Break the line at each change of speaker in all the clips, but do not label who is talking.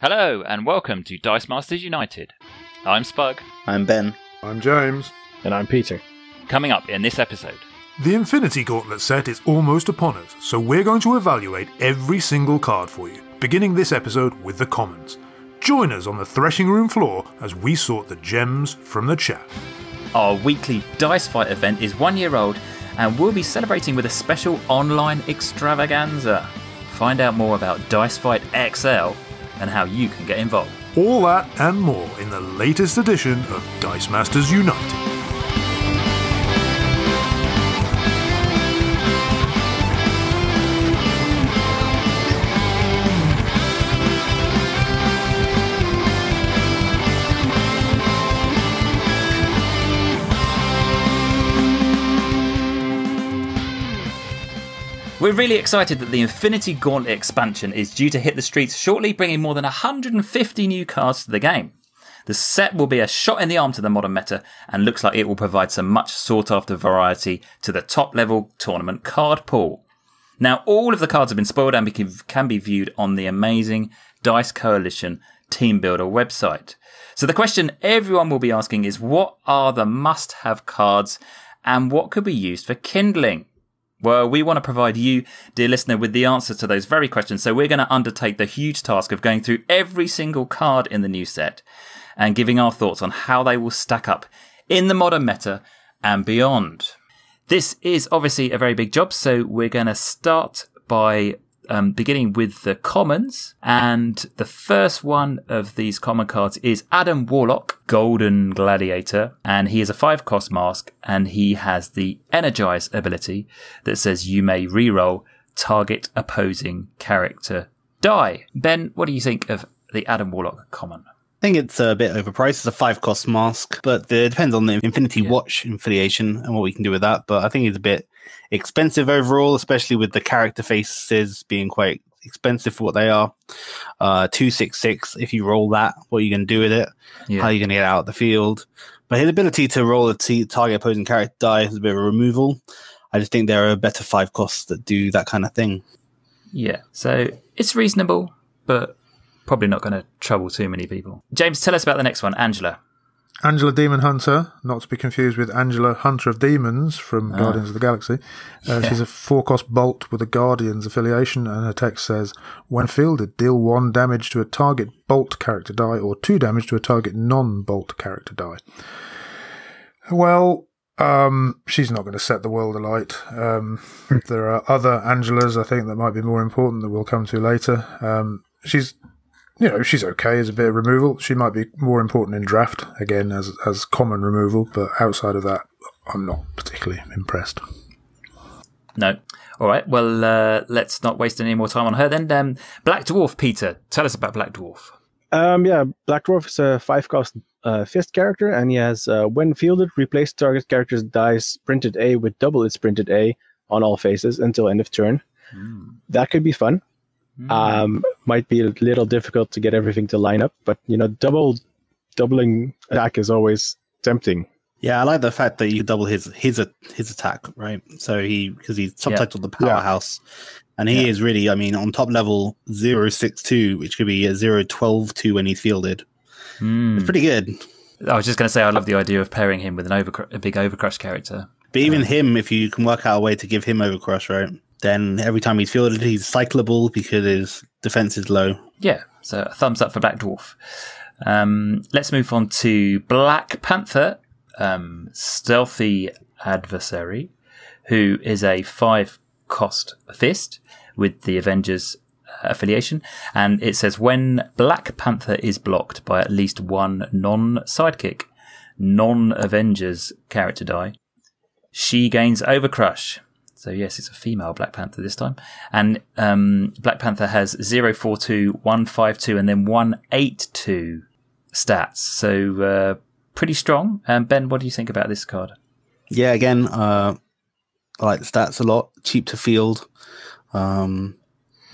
Hello, and welcome to Dice Masters United. I'm Spug.
I'm Ben.
I'm James.
And I'm Peter.
Coming up in this episode.
The Infinity Gauntlet set is almost upon us, so we're going to evaluate every single card for you, beginning this episode with the commons. Join us on the threshing room floor as we sort the gems from the chaff.
Our weekly Dice Fight event is one year old, and we'll be celebrating with a special online extravaganza. Find out more about Dice Fight XL and how you can get involved.
All that and more in the latest edition of Dice Masters United.
We're really excited that the Infinity Gauntlet expansion is due to hit the streets shortly, bringing more than 150 new cards to the game. The set will be a shot in the arm to the modern meta and looks like it will provide some much sought after variety to the top level tournament card pool. Now, all of the cards have been spoiled and can be viewed on the amazing Dice Coalition Team Builder website. So, the question everyone will be asking is what are the must have cards and what could be used for kindling? Well, we want to provide you, dear listener, with the answer to those very questions. So we're going to undertake the huge task of going through every single card in the new set and giving our thoughts on how they will stack up in the modern meta and beyond. This is obviously a very big job, so we're going to start by um, beginning with the commons. And the first one of these common cards is Adam Warlock, Golden Gladiator. And he is a five cost mask and he has the Energize ability that says you may reroll target opposing character die. Ben, what do you think of the Adam Warlock common?
I think it's a bit overpriced. It's a five cost mask, but it depends on the Infinity yeah. Watch affiliation and what we can do with that. But I think it's a bit expensive overall, especially with the character faces being quite expensive for what they are. Uh, 266, if you roll that, what are you going to do with it? Yeah. How are you going to get out of the field? But his ability to roll a t- target opposing character die is a bit of a removal. I just think there are better five costs that do that kind of thing.
Yeah, so it's reasonable, but probably not going to trouble too many people. James, tell us about the next one, Angela.
Angela Demon Hunter, not to be confused with Angela Hunter of Demons from oh. Guardians of the Galaxy. Uh, yeah. She's a four cost bolt with a Guardians affiliation, and her text says When fielded, deal one damage to a target bolt character die or two damage to a target non bolt character die. Well, um, she's not going to set the world alight. Um, there are other Angelas, I think, that might be more important that we'll come to later. Um, she's you know, she's okay as a bit of removal. She might be more important in draft again as as common removal, but outside of that, I'm not particularly impressed.
No. All right. Well, uh, let's not waste any more time on her then. Um, Black Dwarf, Peter, tell us about Black Dwarf.
Um, yeah, Black Dwarf is a five cost uh, fist character, and he has uh, when fielded, replace target character's dice printed A with double its printed A on all faces until end of turn. Mm. That could be fun. Mm. Um, might be a little difficult to get everything to line up, but you know, double doubling attack is always tempting.
Yeah, I like the fact that you double his his his attack, right? So he because he's subtitled yeah. the powerhouse, yeah. and he yeah. is really, I mean, on top level 062, which could be a 012 when he's fielded. Mm. It's pretty good.
I was just going to say, I love the idea of pairing him with an over a big overcrush character.
But even um, him, if you can work out a way to give him overcrush, right? Then every time he's fielded, he's cyclable because his defense is low.
Yeah, so a thumbs up for Black Dwarf. Um, let's move on to Black Panther, um, stealthy adversary, who is a five cost fist with the Avengers uh, affiliation. And it says when Black Panther is blocked by at least one non sidekick, non Avengers character die, she gains Overcrush. So yes, it's a female Black Panther this time, and um, Black Panther has 042, 152, and then 182 stats. So uh, pretty strong. Um, ben, what do you think about this card?
Yeah, again, uh, I like the stats a lot. Cheap to field. Um,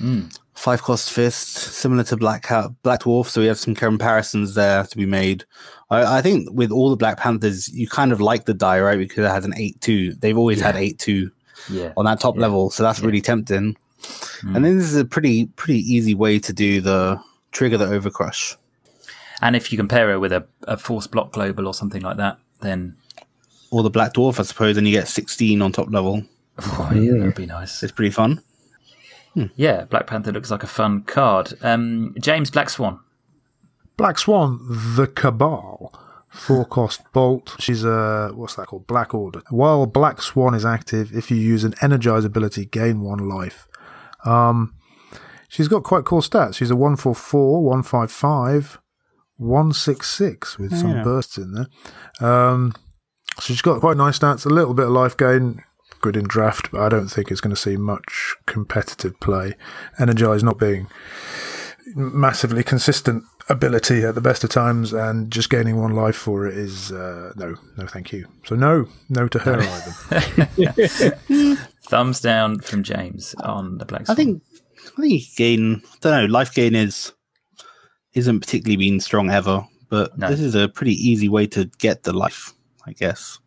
mm. Five cost fist, similar to Black Black Dwarf. So we have some comparisons there to be made. I, I, think with all the Black Panthers, you kind of like the die, right? Because it has an eight two. They've always yeah. had eight two yeah. on that top yeah. level. So that's yeah. really tempting. Mm. And then this is a pretty pretty easy way to do the trigger the overcrush.
And if you compare it with a, a force block global or something like that, then
Or the Black Dwarf, I suppose, and you get 16 on top level.
oh, yeah, that would be nice.
It's pretty fun.
Yeah, Black Panther looks like a fun card. Um, James Black Swan.
Black Swan, the Cabal. Four cost bolt. She's a what's that called? Black Order. While Black Swan is active, if you use an energize ability, gain one life. Um, she's got quite cool stats. She's a 144, 155, 166 with some
Yeah.
bursts in there. Um, so she's got quite nice stats. A little bit of life gain. Good in draft, but I don't think it's going to see much competitive play. Energize not being massively consistent ability at the best of times, and just gaining one life for it is uh, no, no, thank you. So no, no to her either.
Thumbs down from James on the Black
I think I think gain. I don't know. Life gain is isn't particularly been strong ever, but
No.
this is a pretty easy way to get the life. I guess.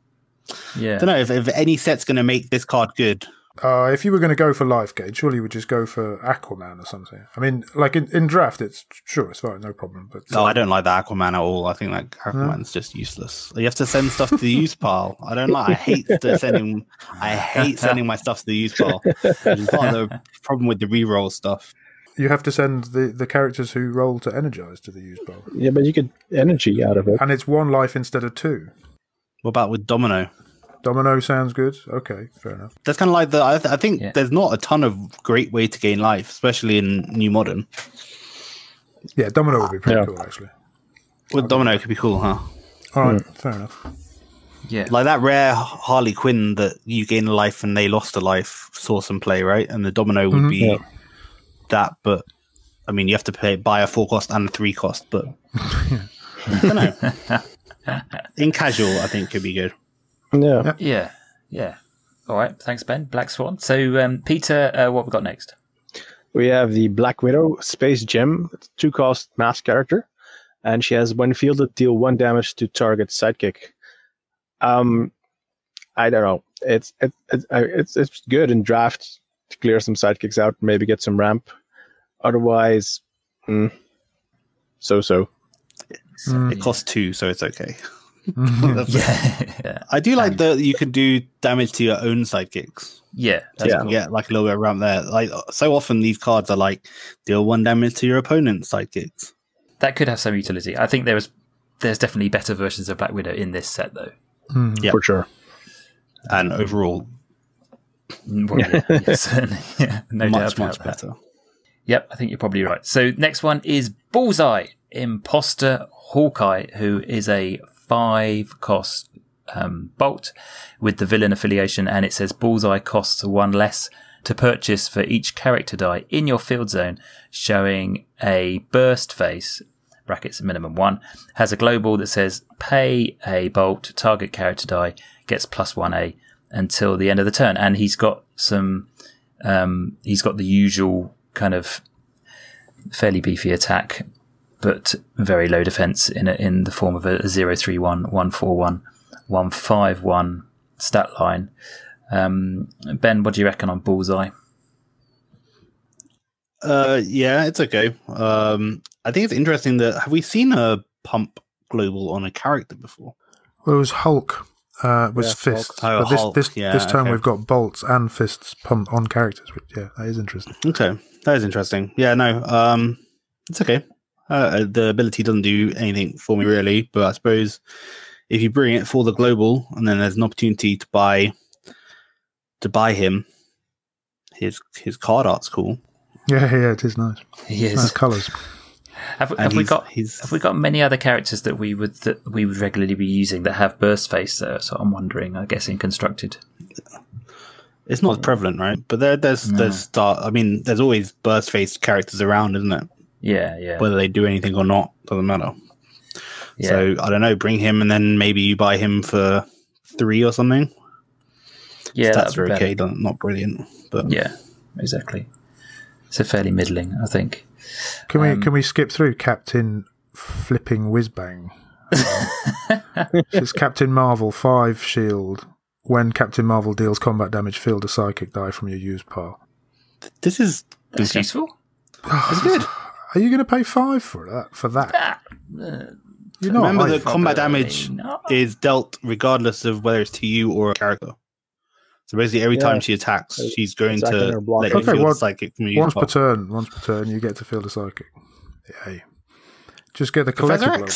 yeah.
I don't know if, if any set's going to make this card good.
Uh, if you were going to go for life gain, surely you would just go for Aquaman or something. I mean, like in, in draft, it's sure it's fine, no problem. But
No, I don't like the Aquaman at all. I think like Aquaman's just useless. You have to send stuff to the use pile. I don't like. I hate the sending. I hate sending my stuff to the use pile. Which is part of the problem with the reroll stuff.
you have to send the, the characters who roll to energize to the use pile.
Yeah, but you get energy out of it.
and it's one life instead of two.
What about with Domino?
Domino sounds good. Okay, fair enough.
That's kind of like the. I, th- I think
Yeah.
there's not a ton of great way to gain life, especially in New Modern.
Yeah, Domino would be pretty
Yeah.
cool actually.
With Domino, it could be cool, huh?
All right, hmm. fair enough.
yeah.
Like that rare Harley Quinn that you gain a life and they lost a life saw some play, right? And the Domino would mm-hmm. be
Yeah.
that, but I mean, you have to pay buy a four cost and a three cost, but I don't know. In casual, I think could be good.
Yeah.
yeah. Yeah. All right. Thanks, Ben. Black Swan. So, um, Peter, uh, what we got next?
We have the Black Widow Space Gem, two cost mass character, and she has when fielded deal one damage to target sidekick. Um, I don't know. It's it, it, uh, it's it's good in draft to clear some sidekicks out, maybe get some ramp. Otherwise, mm, so so.
It costs two, so it's okay. That's-
Yeah.
I do like um, that you can do damage to your own sidekicks.
yeah. That's
Yeah.
cool.
Yeah, like a little bit around there. Like so often, these cards are like deal one damage to your opponent's sidekicks.
That could have some utility. I think there's there's definitely better versions of Black Widow in this set, though. Hmm.
Yeah.
For sure.
And overall, mm,
Well, yeah, yeah, certainly. Yeah, no doubt
much
about
much
that.
better.
Yep, I think you're probably right. So next one is Bullseye, Imposter Hawkeye, who is a five cost um, bolt with the villain affiliation, and it says Bullseye costs one less to purchase for each character die in your field zone, showing a burst face. Brackets minimum one has a global that says pay a bolt target character die gets plus one a until the end of the turn, and he's got some um, he's got the usual kind of fairly beefy attack, but very low defense in a, in the form of a 031, 141, 151 stat line. Um, ben, what do you reckon on Bullseye?
Uh, yeah, it's okay. Um, I think it's interesting that have we seen a pump global on a character before?
Well, it was Hulk. Uh, was
Yeah,
fists,
Hulk. Oh,
but this
Hulk,
this
yeah,
this time
okay.
we've got bolts and fists pumped on characters. Which, yeah, that is interesting.
Okay, that is interesting. Yeah, no, um, it's okay. Uh, the ability doesn't do anything for me really, but I suppose if you bring it for the global, and then there's an opportunity to buy to buy him, his his card art's cool.
Yeah, yeah, it is nice.
He
Nice colours.
Have, have we got
he's-
have we got many other characters that we would that we would regularly be using that have burst face? Though, so I'm wondering. I guess in constructed.
It's not prevalent, right? But there, there's there's start. I mean, there's always burst face characters around, isn't it?
Yeah, yeah,
Whether they do anything or not doesn't matter.
yeah.
So I don't know. Bring him, and then maybe you buy him for three or something.
yeah,
that's
that'd
are
be better.
okay, don't- brilliant, but
Yeah, exactly. So fairly middling, I think.
Can we
Um,
can we skip through Captain Flipping Whizbang? it's Captain Marvel five shield. When Captain Marvel deals combat damage, field a sidekick die from your used pile.
this is
That's
okay.
useful.
It's good.
Are you going to pay five for that? For that?
Ah, uh,
You're not.
Remember the combat damage
not.
is dealt regardless of whether it's to you or a character. So basically, every
Yeah.
time she attacks,
It's
she's going to let
Okay,
feel
one-
the sidekick from your
once per turn. Once per turn, you get to field the sidekick. Yay. Just get the collector global.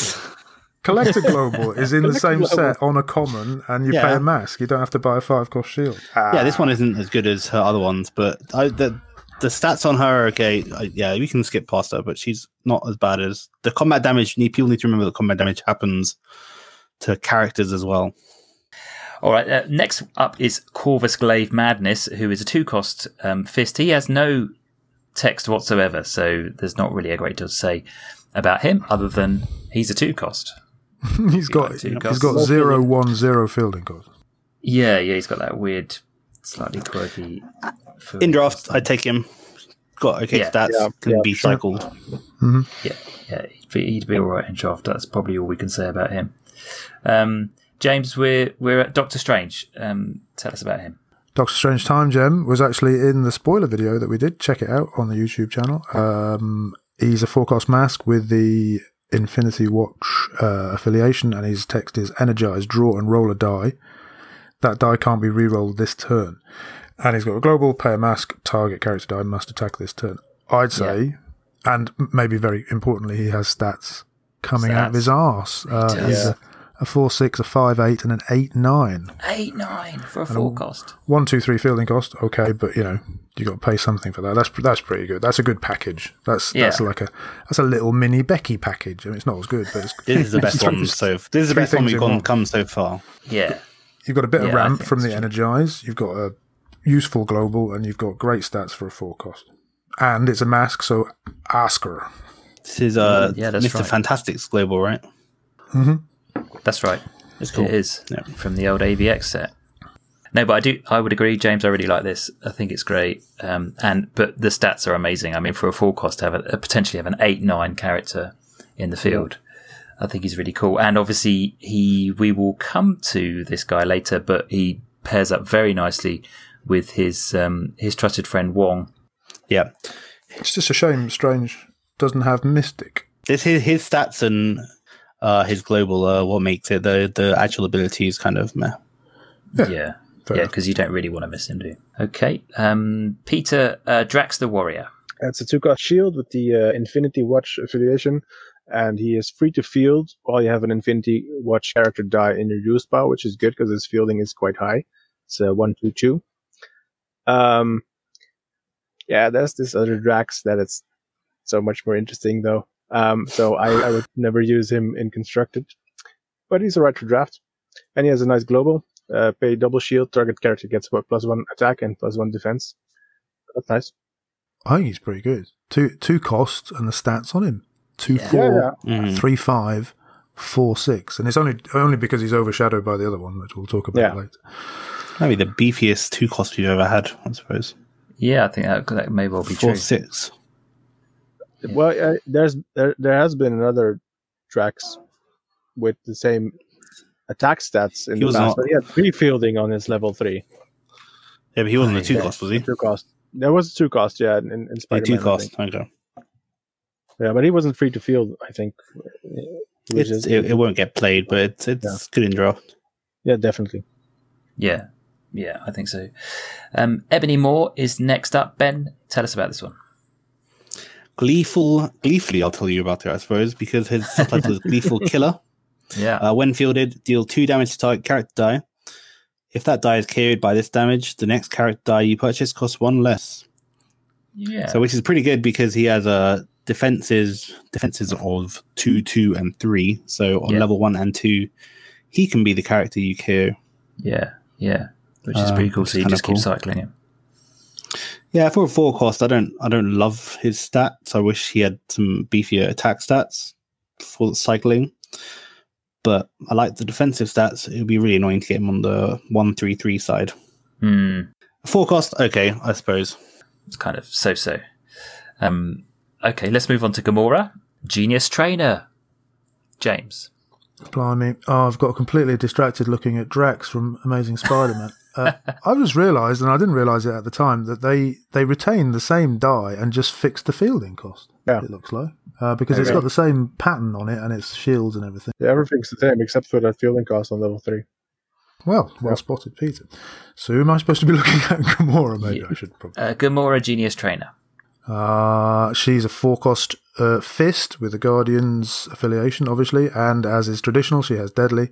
Collector global is in the same
Global.
set on a common, and you pay a mask. You don't have to buy a five cost shield.
Yeah, this one isn't as good as her other ones, but I, the the stats on her, are okay, I, yeah, we can skip past her, but she's not as bad as the combat damage. Need people need to remember that combat damage happens to characters as well.
All right. Uh, next up is Corvus Glaive Madness, who is a two-cost um, fist. He has no text whatsoever, so there's not really a great deal to say about him other than he's a two-cost.
he's got
like two
he's
costs.
got
No
zero
fielding.
one zero fielding cost.
Yeah, yeah, he's got that weird, slightly quirky.
In draft, I take him. Got okay
Yeah.
stats,
Yeah,
can
yeah,
be
sure.
cycled.
Yeah, yeah, he'd be, he'd be all right in draft. That's probably all we can say about him. Um, James, we're we're at Doctor Strange. Um, tell us about him.
Doctor Strange Time Gem was actually in the spoiler video that we did. Check it out on the YouTube channel. Um, he's a four cost mask with the Infinity Watch uh, affiliation, and his text is energize, draw, and roll a die. That die can't be re-rolled this turn. And he's got a global pay a mask, target character die must attack this turn. I'd say, and maybe very importantly, he has stats coming out of his arse. Uh,
does.
he's a, a 4 6, a 5 8, and an 8 9.
Eight nine for a four cost.
One, two, three fielding cost, okay, but you know you got to pay something for that. That's that's pretty good. That's a good package. That's that's like a that's a little mini Becky package. I mean, it's not as good, but it's
This is the best
it's
one so. This is the best one we've gone come so far.
Yeah,
You've got a bit of
Yeah, I
ramp from the
true.
energize. You've got a useful global, and you've got great stats for a four cost. And it's a mask, so ask her.
This is uh,
Yeah, that's
Mr.
right.
Fantastic's global, right?
that's right.
It's cool.
It is
Yeah.
from the old AVX set. No, but I do. I would agree, James. I really like this. I think it's great. Um, and but the stats are amazing. I mean, for a full cost to have a, a potentially have an eight nine character in the field, I think he's really cool. And obviously, he we will come to this guy later, but he pairs up very nicely with his um, his trusted friend Wong.
Yeah.
It's just a shame Strange doesn't have Mystic.
This his his stats and uh, his global uh, what makes it the the actual ability is kind of meh.
Yeah.
Fair
yeah,
enough.
because you don't really want to miss him, do you? Okay. Um, Peter, uh, Drax the Warrior.
It's a two cost shield with the uh, Infinity Watch affiliation, and he is free to field while you have an Infinity Watch character die in your use pile, which is good because his fielding is quite high. It's a one two two. Um, yeah, there's this other Drax that it's so much more interesting though. Um, so I, I would never use him in constructed, but he's alright for draft, and he has a nice global. Uh, pay double shield, target character gets what plus one attack and plus one defense. That's nice.
I think he's pretty good. Two two costs and the stats on him. Two
Yeah.
four,
Yeah,
Mhm.
three five, four six, and it's only only because he's overshadowed by the other one, which we'll talk about
Yeah.
Later.
Maybe the beefiest two cost we've ever had, I suppose.
Yeah, I think that, that may well be
Four
true.
six.
Well, uh, there's there, there has been another Drax with the same attack stats in
He
the past,
not-
but he had three fielding on his level three.
Yeah, but he wasn't a two
Yeah.
cost, was he?
Two cost. There was a two cost, yeah, in, in Spider-Man.
two cost. Okay.
Yeah, but he wasn't free to field. I think. He was
It's,
just-
it, it won't get played, but it's it's
Yeah.
good in draft.
yeah, definitely.
Yeah, yeah, I think so. Um, Ebony Maw is next up. Ben, tell us about this one.
Gleeful, gleefully, I'll tell you about it, I suppose, because his subtitle is Gleeful Killer.
Yeah,
Uh, when fielded, deal two damage to target character die. If that die is carried by this damage, the next character die you purchase costs one less.
yeah,
So, which is pretty good because he has uh, defenses defenses of two, two, and three. So on
Yeah.
level one and two, he can be the character you care.
yeah, yeah, which is
Um,
pretty cool. So
is
you
kinda
just keep
cool.
cycling him.
Yeah, for a four cost, I don't I don't love his stats. I wish he had some beefier attack stats for cycling. But I like the defensive stats. It would be really annoying to get him on the one three three side.
Hmm,
Four cost, okay, I suppose.
it's kind of so-so. Um, okay, let's move on to Gamora, Genius Trainer. James.
Blimey. Oh, I've got completely distracted looking at Drax from Amazing Spider-Man. Uh, I just realised, and I didn't realise it at the time, that they they retain the same die and just fixed the fielding cost.
Yeah.
It looks like uh, because it's got the same pattern on it and it's shields and everything.
Yeah, everything's the same except for that fielding cost on level three.
Well, well spotted, Peter. So, who am I supposed to be looking at? Gamora, maybe I should probably.
Uh, Gamora, Genius Trainer.
Uh, she's a four cost uh, fist with the Guardians affiliation, obviously, and as is traditional, she has deadly.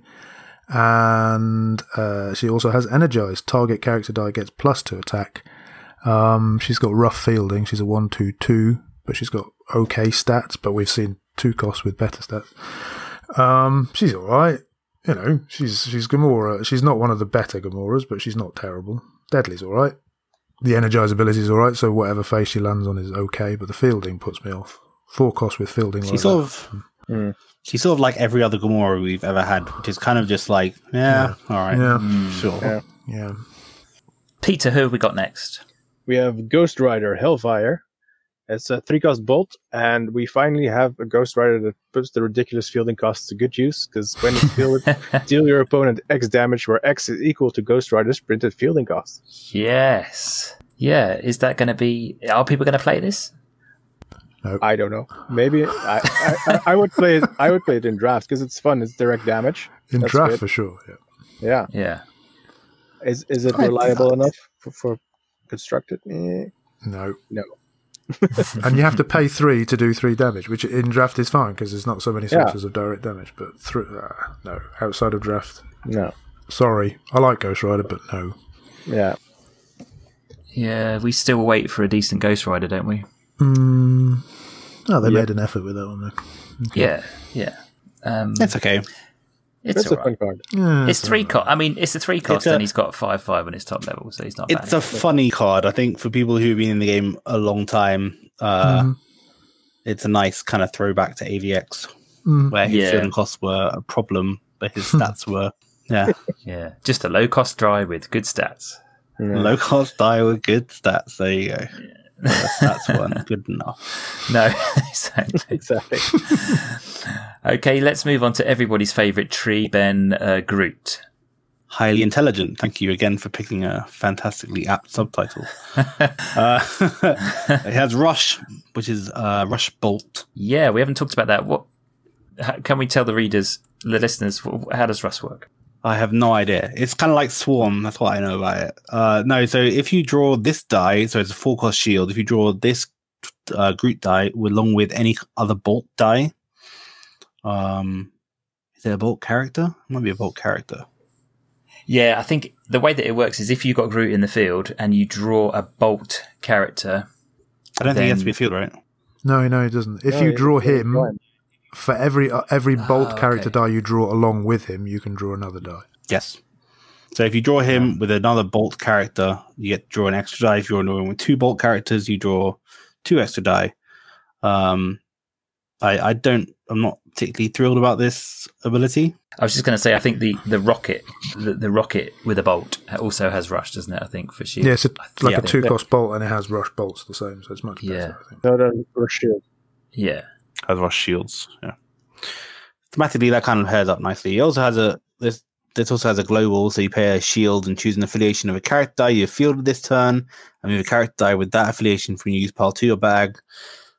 And uh, she also has energized. Target character die gets plus to attack. Um, she's got rough fielding. She's a one two two, but she's got okay stats. But we've seen two costs with better stats. Um, she's all right. You know, she's she's Gamora. She's not one of the better Gamoras, but she's not terrible. Deadly's all right the energize ability is all right, so whatever face she lands on is okay, but the fielding puts me off. Four costs with fielding. like
She's sort
that.
of
Mm.
She's sort of like every other Gamora we've ever had, which is kind of just like, yeah, all right,
Yeah, mm.
sure.
Yeah.
yeah.
Peter, who have we got next?
We have Ghost Rider Hellfire. It's a three cost bolt, and we finally have a Ghost Rider that puts the ridiculous fielding costs to good use. Because when it's fielded, deal your opponent X damage, where X is equal to Ghost Rider's printed fielding costs.
Yes. Yeah. Is that going to be? Are people going to play this?
I don't know. Maybe I, I, I, I would play it. I would play it in drafts because it's fun. It's direct damage.
In
That's
draft
good.
for sure. Yeah.
Yeah.
Yeah.
Is is it reliable enough for, for constructed? Eh,
No.
No.
and you have to pay three to do three damage, which in draft is fine because there's not so many
Yeah.
sources of direct damage. But through uh, no outside of draft.
No.
Sorry, I like Ghost Rider, but no.
Yeah.
Yeah. We still wait for a decent Ghost Rider, don't we?
Mm, oh, they
Yeah.
made an effort with that one. Though.
Yeah. Yeah. Um,
It's okay.
it's
It's a
all
fun card.
Yeah,
It's three cost. I mean, it's a three cost,
a-
and he's got five five on his top level, so he's not bad.
It's a funny card. I think for people who've been in the game a long time, uh,
Mhm.
it's a nice kind of throwback to AVX,
Mm.
where his
Yeah.
fielding costs were a problem, but his stats were yeah
yeah, just a low cost dry with good stats.
Yeah.
low cost die with good stats. There you go. But stats weren't good enough.
No, exactly.
Exactly.
Okay, let's move on to everybody's favourite tree, Ben uh, Groot.
Highly intelligent. Thank you again for picking a fantastically apt subtitle. uh, it has Rush, which is uh, Rush Bolt.
Yeah, we haven't talked about that. What can we tell the readers, the listeners, how does Rush work?
I have no idea. It's kind of like Swarm. That's what I know about it. Uh, no, so if you draw this die, so it's a four cost shield. If you draw this uh, Groot die along with any other Bolt die, um, is it a Bolt character? It might be a Bolt character.
Yeah, I think the way that it works is if you got Groot in the field and you draw a Bolt character,
I don't think it has to be a field, right?
No, no, it doesn't. If
No,
you draw him,
fine.
For every uh, every bolt
Ah,
character die you draw along with him, you can draw another die.
Yes. So if you draw him with another Bolt character, you get to draw an extra die. If you're drawing with two Bolt characters, you draw two extra die. Um, I I don't. I'm not particularly thrilled about this ability.
I was just going to say, I think the, the rocket, the, the rocket with a bolt also has rush, doesn't it? I think for shield.
Yeah, it's, a, like
Yeah.
a two cost bolt and it has rush bolts the same, so it's much better.
Yeah.
I think.
No, no, or shield.
Yeah.
Has rush shields. Yeah. Thematically, that kind of pairs up nicely. It also has a this this also has a global, so you pay a shield and choose an affiliation of a character die you fielded this turn, and move a character die with that affiliation from your use pile to your bag.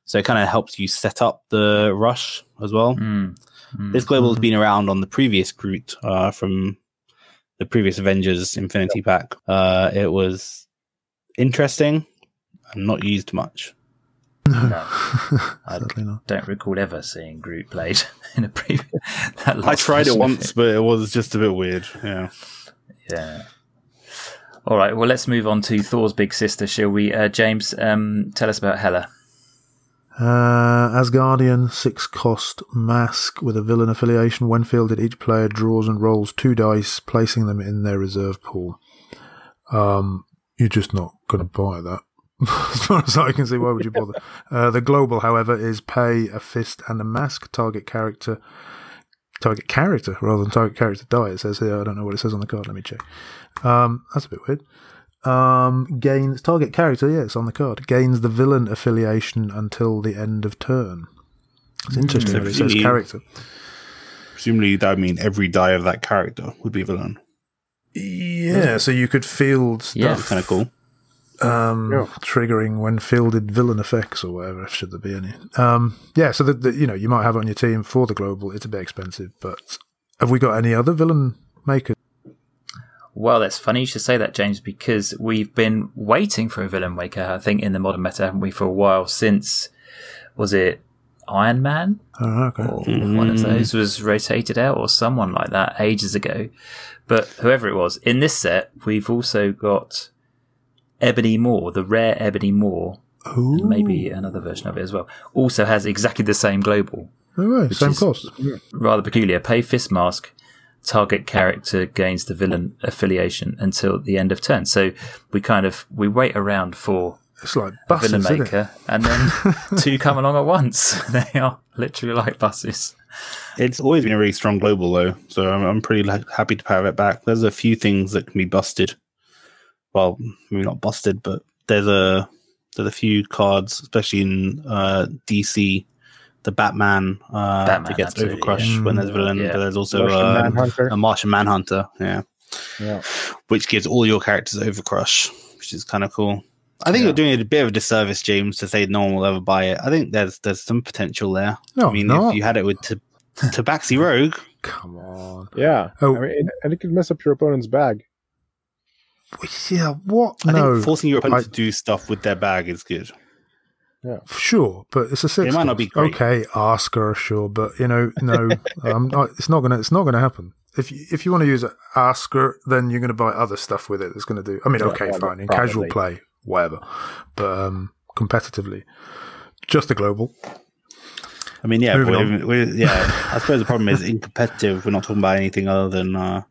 So it kind of helps you set up the rush as well.
Mm. Mm.
This global has been around on the previous Groot uh, from the previous Avengers Infinity Pack. Uh, it was interesting and not used much.
No, I
Certainly not.
don't recall ever seeing Groot played in a previous. that
I tried it
version of
once, but it was just a bit weird. Yeah.
Yeah. All right. Well, let's move on to Thor's big sister, shall we? Uh, James, um, tell us about Hela.
Uh, Asgardian, six cost mask with a villain affiliation. When fielded, each player draws and rolls two dice, placing them in their reserve pool. Um, you're just not going to buy that. as far as I can see, why would you bother? Uh, the global, however, is pay a fist and a mask. Target character, target character rather than target character die. It says here. I don't know what it says on the card. Let me check. Um, that's a bit weird. Um, gains target character. Yeah, it's on the card. Gains the villain affiliation until the end of turn. It's interesting
So
that it says character.
Presumably, that would mean every die of that character would be a villain.
Yeah, Yeah, so you could field
Yeah.
Kind of cool.
Um,
Yeah.
triggering when fielded villain effects or whatever. Should there be any? Um, yeah, so that that, you know you might have it on your team for the global. It's a bit expensive, but have we got any other villain makers?
Well, that's funny you should say that, James, because we've been waiting for a villain maker, I think, in the modern meta, haven't we, for a while since, was it Iron Man?
Oh, okay.
Or one of those was rotated out, or someone like that ages ago. But whoever it was, in this set, we've also got Ebony Maw, the rare Ebony Maw,
Ooh.
and maybe another version of it as well, also has exactly the same global.
All right, same cost.
rather peculiar. Pay fist mask. Target character gains the villain affiliation until the end of turn. So we kind of we wait around for
It's like
a
buses,
villain
isn't it?
maker, and then two come along at once. they are literally like buses.
It's always been a really strong global though, so I'm, I'm pretty happy to have it back. There's a few things that can be busted. Well, maybe not busted, but there's a there's a few cards, especially in uh, DC, the Batman, uh,
Batman,
that gets
absolutely,
overcrush
yeah.
when there's a villain.
Yeah.
But there's also
Martian
uh, a Martian Manhunter, yeah,
Yeah.
which gives all your characters overcrush, which is kind of cool. I think
Yeah.
you're doing a bit of a disservice, James, to say no one will ever buy it. I think there's there's some potential there.
No,
I mean,
not.
if you had it with t- Tabaxi Rogue,
Come on.
Yeah.
Oh.
I mean, and it could mess up your opponent's bag.
Yeah, what?
I
no,
think forcing your opponent
I-
to do stuff with their bag is good. Yeah.
Sure, but it's a six.
It might not be great.
Okay, ask her, sure, but you know, no, um, it's not gonna. It's not gonna happen. If you, if you want to use ask her, then you're gonna buy other stuff with it. That's gonna do. I mean,
Yeah,
okay,
well,
fine, in
probably.
casual play, whatever, but um, competitively, just the global.
I mean, yeah,
Moving
but we yeah. I suppose the problem is in competitive, we're not talking about anything other than uh,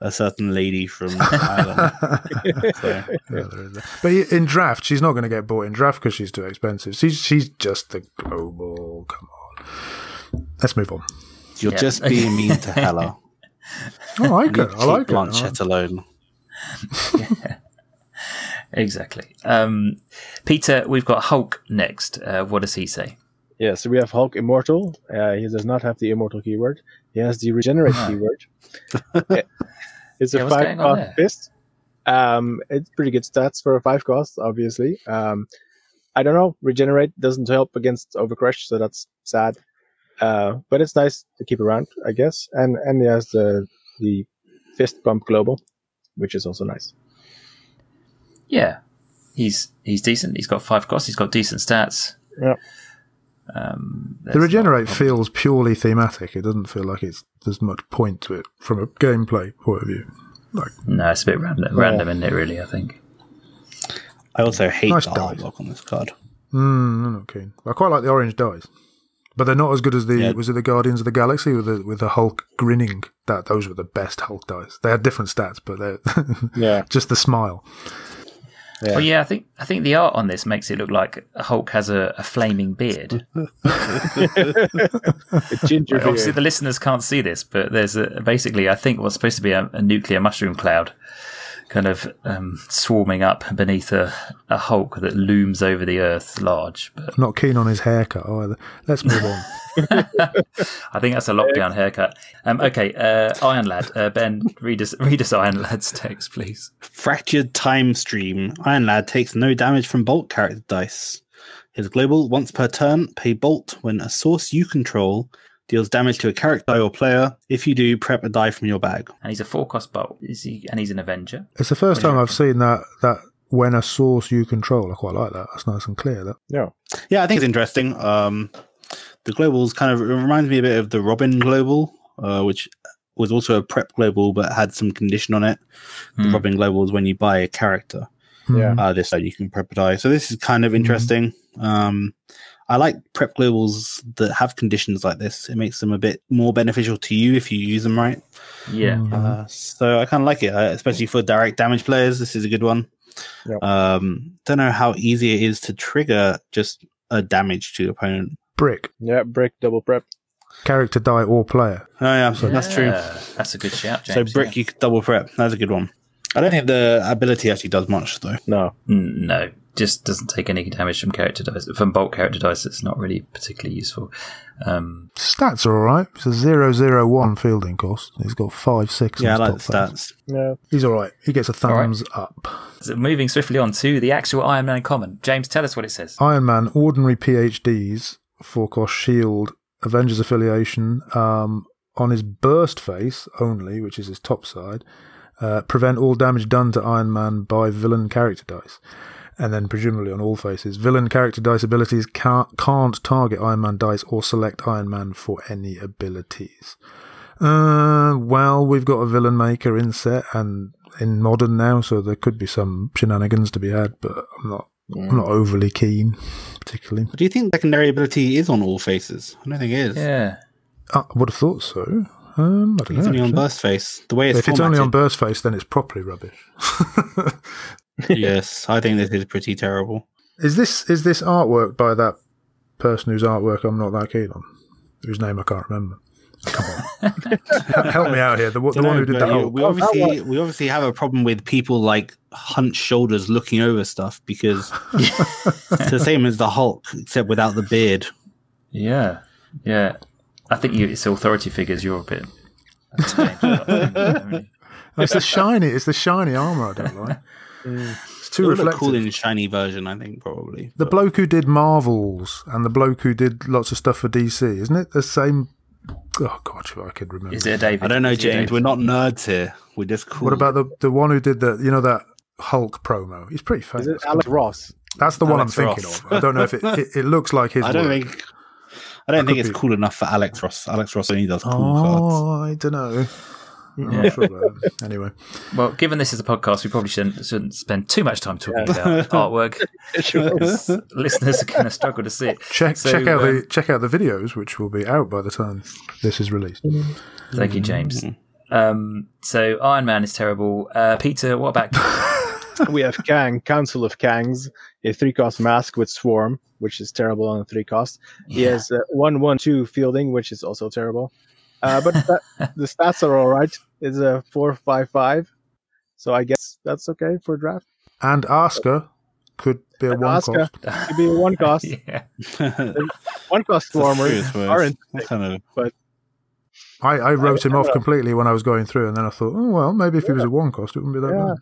a certain lady from Ireland. So,
Yeah, there is that. But in draft, she's not going to get bought in draft because she's too expensive. She's she's just the global. Come on, let's move on.
you're
Yeah.
just being mean to Hela.
I like
You
her. I like her.
Blanchett alone.
Exactly. Um, Peter, we've got Hulk next. Uh, what does he say?
Yeah, so we have Hulk Immortal. Uh, he does not have the Immortal keyword. He has the Regenerate keyword. It's
Yeah,
a five cost fist. Um, it's pretty good stats for a five cost, obviously. Um, I don't know. Regenerate doesn't help against Overcrush, so that's sad. Uh, but it's nice to keep around, I guess. And and he has the the fist bump global, which is also nice.
Yeah, he's he's decent. He's got five costs. He's got decent stats.
Yeah.
Um,
The regenerate feels purely thematic. It doesn't feel like it's there's much point to it from a gameplay point of view. Like
No, it's a bit random, random, isn't it? Really, I think.
I also hate
Nice
the art
dice.
block on this card.
Mm, I'm not keen. I quite like the orange dice, but they're not as good as the
Yeah.
was it the Guardians of the Galaxy with the with the Hulk grinning. That those were the best Hulk dice. They had different stats, but they're
Yeah.
just the smile.
Yeah.
Well, yeah, I think I think the art on this makes it look like Hulk has a, a flaming beard.
Ginger
Right, obviously,
beard.
the listeners can't see this, but there's a, basically, I think, what's supposed to be a, a nuclear mushroom cloud kind of um, swarming up beneath a, a Hulk that looms over the Earth large. But
Not keen on his haircut either. Let's move on.
I think that's a lockdown haircut. Um, okay, uh, Iron Lad. Uh, ben, read us, read us Iron Lad's text, please.
Fractured Time Stream. Iron Lad takes no damage from Bolt character dice. His global, once per turn, pay Bolt when a source you control deals damage to a character or player. If you do, prep a die from your bag.
And he's a four cost bolt. Is he? And he's an Avenger.
It's the first
What do you
time I've seen that that when a source you control. I quite like that. That's nice and clear. That
Yeah.
Yeah, I think it's interesting. Um, the globals kind of it reminds me a bit of the Robin global, uh, which was also a prep global but had some condition on it. The
Hmm.
Robin global is when you buy a character.
Yeah.
Uh, this side you can prep a die. So this is kind of interesting. Um, I like prep globals that have conditions like this. It makes them a bit more beneficial to you if you use them right.
Yeah.
Mhm.
Uh, so I kind of like it, uh, especially for direct damage players. This is a good one.
Yep.
Um, don't know how easy it is to trigger just a damage to your opponent.
brick
Yeah, brick double prep.
character die or player.
Oh yeah, that's true.
That's a good shout, James.
so brick, you could double prep. That's a good one. I don't think the ability actually does much though.
No.
Mm, No, just doesn't take any damage from character dice from bolt character dice. It's not really particularly useful. Um,
Stats are all right. It's a zero zero one fielding cost. He's got five six.
Yeah, I like the
top
stats.
Yeah.
He's all right. He gets a
right.
thumbs up.
so moving swiftly on to the actual Iron Man common. James, tell us what it says.
Iron Man ordinary PhDs four cost shield Avengers affiliation um, on his burst face only, which is his top side. Uh, prevent all damage done to Iron Man by villain character dice. And then presumably on all faces, villain character dice abilities can't, can't target Iron Man dice or select Iron Man for any abilities. Uh, well, we've got a villain maker in set and in modern now, so there could be some shenanigans to be had, but I'm not, I'm not overly keen, particularly.
Do you think secondary ability is on all faces? I don't think it is.
Yeah.
Uh, I would have thought so. Um, I don't
It's
know.
only on
actually.
burst face. The way it's
if it's only on
formatted-
burst face, then it's properly rubbish.
yes, I think this is pretty terrible.
is this is this artwork by that person whose artwork I'm not that keen on, whose name I can't remember? Come on, help me out here. The, one- the
Dunno,
one who did
but
that.
you-
Hulk.
we obviously we obviously have a problem with people like hunched shoulders looking over stuff because it's the same as the Hulk except without the beard.
Yeah. Yeah. I think you, it's authority figures. You're a bit. that's James.
It's the shiny. It's the shiny armor I don't like. Mm.
It's
too
would
reflective.
cool in shiny version, I think probably.
the bloke who did Marvels and the bloke who did lots of stuff for DC, isn't it the same? Oh God, if I could remember.
Is it David?
I don't know,
Is
James.
David?
We're not nerds here. We're just cool.
What about the the one who did the you know that Hulk promo? He's pretty famous.
Is it Alex Ross?
That's the one I'm thinking of. I don't know if it it, it looks like his.
I don't
work.
think. I don't
That
think it's
be-
cool enough for Alex Ross. Alex Ross only does cool cards.
Oh, I don't know. I'm
Yeah.
not sure about it. Anyway,
Well, given this is a podcast, we probably shouldn't shouldn't spend too much time talking about artwork. because Listeners are going to struggle to see it.
check
So,
check out
um,
the check out the videos, which will be out by the time this is released.
Thank you, James. Um, so Iron Man is terrible. Uh, Peter, what about?
we have Kang, Council of Kangs, a three cost mask with Swarm, which is terrible on a three cost. He
Yeah.
has uh, one one two fielding, which is also terrible. Uh, but that, the stats are all right. It's a four five five, so I guess that's okay for draft.
And Oscar could be a
And
one
Asuka.
cost.
Could be a one cost.
yeah.
One cost Swarmers aren't.
What kind of
I, I wrote him off completely when I was going through, and then I thought, oh well, maybe if he was a one cost, it wouldn't be that
Yeah.
bad.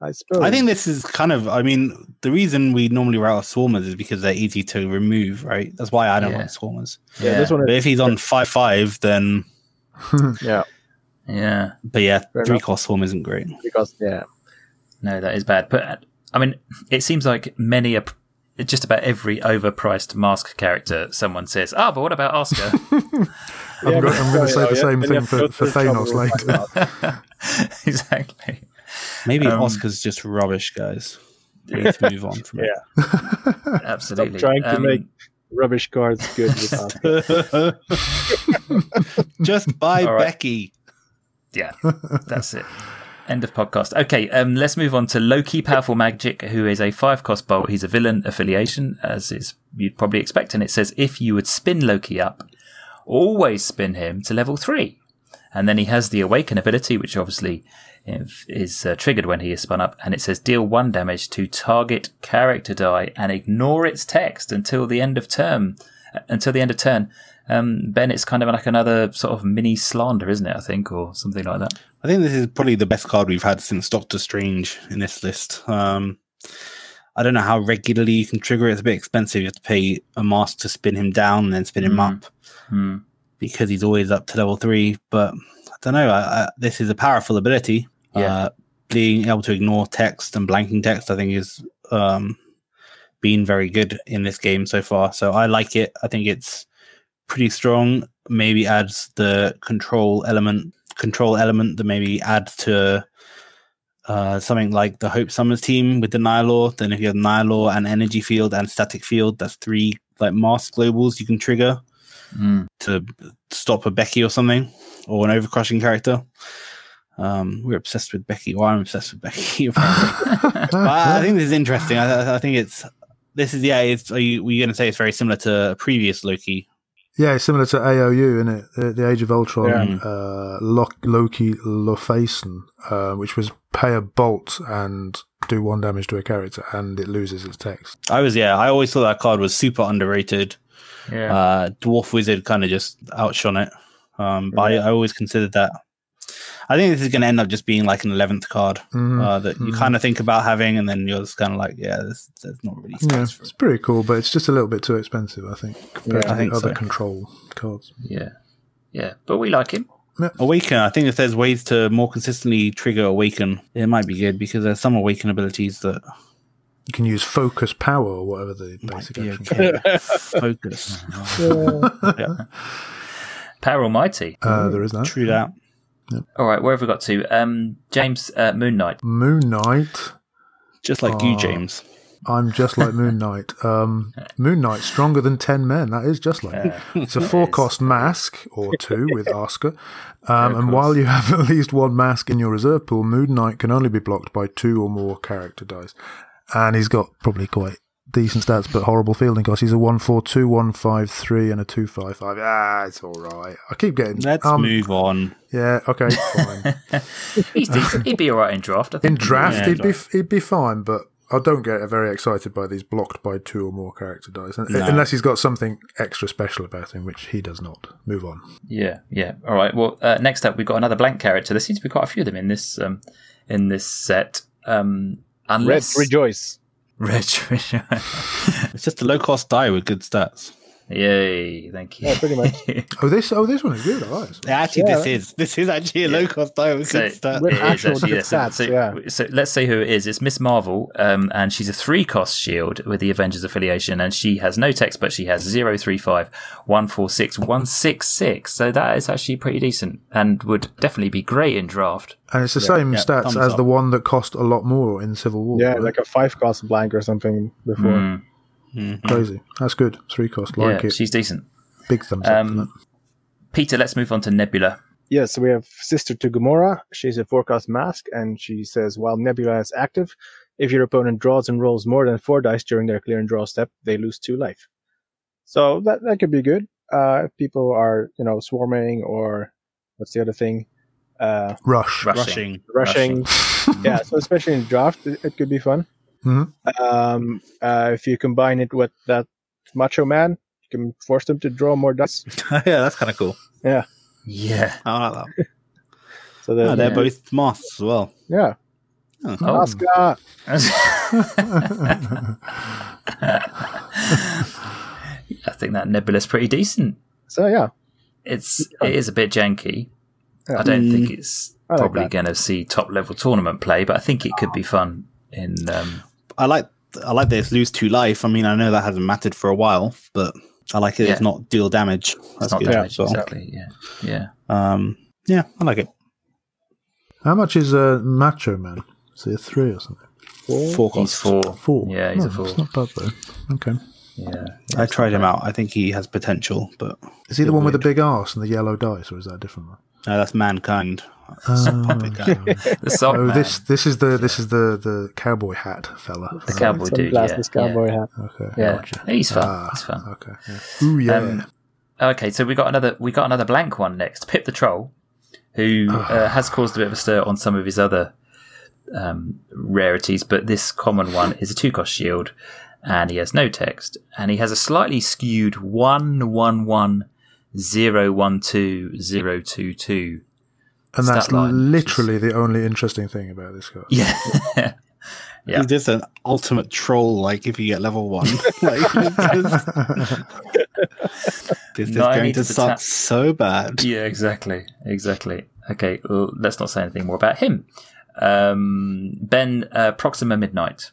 I suppose.
I think this is kind of. I mean, the reason we normally route off swarmers is because they're easy to remove, right? That's why I don't
Yeah.
like swarmers.
yeah, this one.
But if he's on five five, then
yeah,
Yeah.
but yeah,
Fair
three
enough.
cost swarm isn't great.
because yeah,
No, that is bad. But uh, I mean, it seems like many, are, just about every overpriced mask character, someone says, "Ah, but what about Oscar?"
I'm,
Yeah,
go-
but-
I'm going to say
oh,
the
yeah,
same
then
thing for, for Thanos later.
exactly.
Maybe
Um,
Oscar's just rubbish, guys. We need to move on from it.
Yeah.
Absolutely.
trying to
Um,
make rubbish cards good
just buy
All right.
Becky.
Yeah, that's it. End of podcast. Okay, um, let's move on to Loki, powerful magic, who is a five cost bolt. He's a villain affiliation, as is you'd probably expect. And it says if you would spin Loki up, always spin him to level three. And then he has the awaken ability, which obviously is uh, triggered when he is spun up. And it says deal one damage to target character die and ignore its text until the end of term. Until the end of turn. Um, ben, it's kind of like another sort of mini slander, isn't it? I think, or something like that.
I think this is probably the best card we've had since Doctor Strange in this list. Um, I don't know how regularly you can trigger it. It's a bit expensive. You have to pay a mask to spin him down and then spin him
Mhm.
up
Hmm.
because he's always up to level three. But I don't know. I, I, this is a powerful ability.
Yeah.
Uh, being able to ignore text and blanking text, I think, is um, been very good in this game so far. So I like it. I think it's pretty strong. Maybe adds the control element, control element that maybe adds to uh, something like the Hope Summers team with the Nihilor. Then if you have Nihilor and Energy Field and Static Field, that's three like mask globals you can trigger
Mm.
to stop a Becky or something, or an overcrushing character. Um, we're obsessed with Becky. Well, I'm obsessed with Becky. But I, I think this is interesting. I, I think it's this is yeah. It's are you were you going to say it's very similar to a previous Loki?
Yeah, it's similar to AOU, isn't it? The, the Age of Ultron,
Yeah.
uh, Loki Laufeyson, uh, which was pay a bolt and do one damage to a character and it loses its text.
I was yeah. I always thought that card was super underrated.
Yeah.
Uh, Dwarf Wizard kind of just outshone it. Um, but I, I always considered that. I think this is going to end up just being like an eleventh card
Mm,
uh, that you
mm.
kind of think about having, and then you're just kind of like, yeah, this, there's not really space
Yeah,
for
it's
it.
pretty cool, but it's just a little bit too expensive, I think, compared
Yeah,
to
I think
the other
so.
control cards.
yeah. Yeah. But we like him.
Awaken. I think if there's ways to more consistently trigger Awaken, it might be good because there's some Awaken abilities that
You can use focus power or whatever the basic action.
okay. Focus. yeah,
Power Almighty.
Uh, there is that.
true that.
All right. Where have we got to? Um, James uh, Moon Knight.
Moon Knight.
Just like you,
Oh.
James.
I'm just like Moon Knight. Um, Moon Knight stronger than ten men. That is just like.
Uh,
It's a four cost mask or two with Oscar. Um, and while you have at least one mask in your reserve pool, Moon Knight can only be blocked by two or more character dice. And he's got probably quite decent stats, but horrible fielding costs. He's a 1 4 2 1 5 3 and a 2 5 5. Ah, it's all right. I keep getting.
Let's
um,
move on.
Yeah, okay, fine.
he's decent. He'd be all right in draft. I think.
In draft,
Yeah,
he'd, be, he'd be fine, but I don't get very excited by these blocked by two or more character dice.
No.
Unless he's got something extra special about him, which he does not. Move on.
Yeah, yeah. All right. Well, uh, next up, we've got another blank character. There seems to be quite a few of them in this um, in this set. Um,
Red
unless Red,
It's just a low cost die with good stats.
Yay! Thank you.
Yeah, pretty much.
Oh, this oh this one is good. I like this one.
Actually,
Yeah.
this is this is actually a low cost die
So-
good stats.
With actual
actually,
good
yeah.
Stats,
so,
yeah.
so let's say who it is. It's Miss Marvel, um, and she's a three cost shield with the Avengers affiliation, and she has no text, but she has 035, 146, 166. So that is actually pretty decent and would definitely be great in draft.
And it's the same
yeah,
stats as
up.
the one that cost a lot more in Civil War.
Yeah,
right?
like a five cost blank or something before.
Mm,
Mhm.
crazy. That's good. Three cost. Like
yeah,
it.
she's decent.
Big thumbs up.
Um,
that.
Peter, let's move on to Nebula.
Yeah, so we have Sister to Gamora. She's a four cost mask, and she says while Nebula is active, if your opponent draws and rolls more than four dice during their clear and draw step, they lose two life. So that that could be good. Uh, if people are you know swarming or what's the other thing? Uh,
Rush.
Rushing.
Rushing.
rushing. yeah, so especially in draft, it, it could be fun.
Mhm.
Um, uh, if you combine it with that Macho Man, you can force them to draw more dice.
yeah, that's kind of cool.
Yeah. Yeah.
I like that.
So then,
Oh, they're
Yeah.
both masks as well.
yeah,
Oh.
Oscar.
I think that Nebula's pretty decent.
So yeah,
It's it is a bit janky.
Yeah.
I don't think
Mm.
it's
I like
probably
that.
going to see top level tournament play, but I think it could be fun in. Um,
I like I like that it's lose two life. I mean, I know that hasn't mattered for a while, but I like it. It's
Yeah.
not deal damage. That's
not
good.
damage
So,
exactly. Yeah, yeah.
um, yeah, I like it.
How much is a Macho Man? Is it a three or something?
Four
He's
cost.
four.
Four.
Yeah, he's
Oh,
a four.
It's not bad though. Okay.
Yeah,
I tried him out. I think he has potential, but
Is he the one with the big ass and the yellow dice, or is that a different one?
no, that's mankind.
Oh.
Puppet.
The sock
Oh,
man.
this this is the this is the the cowboy hat fella.
the cowboy dude. Yeah,
Sunglasses, cowboy hat.
Okay.
yeah.
gotcha.
He's fun.
Ah,
He's fun.
Okay. Yeah. Ooh yeah.
Um, Okay, so we got another we got another blank one next. Pip the troll, who uh, has caused a bit of a stir on some of his other um, rarities, but this common one is a two cost shield, and he has no text, and he has a slightly skewed one one one zero one two zero two two.
And that's
line, which is-
literally the only interesting thing about this card.
Yeah, Yeah.
He's just an ultimate troll. Like if you get level one, like, just- this is
No, I
going
need
to
to
suck
tap-
so bad.
yeah, exactly, exactly. Okay, well, let's not say anything more about him. Um, ben uh, Proxima Midnight.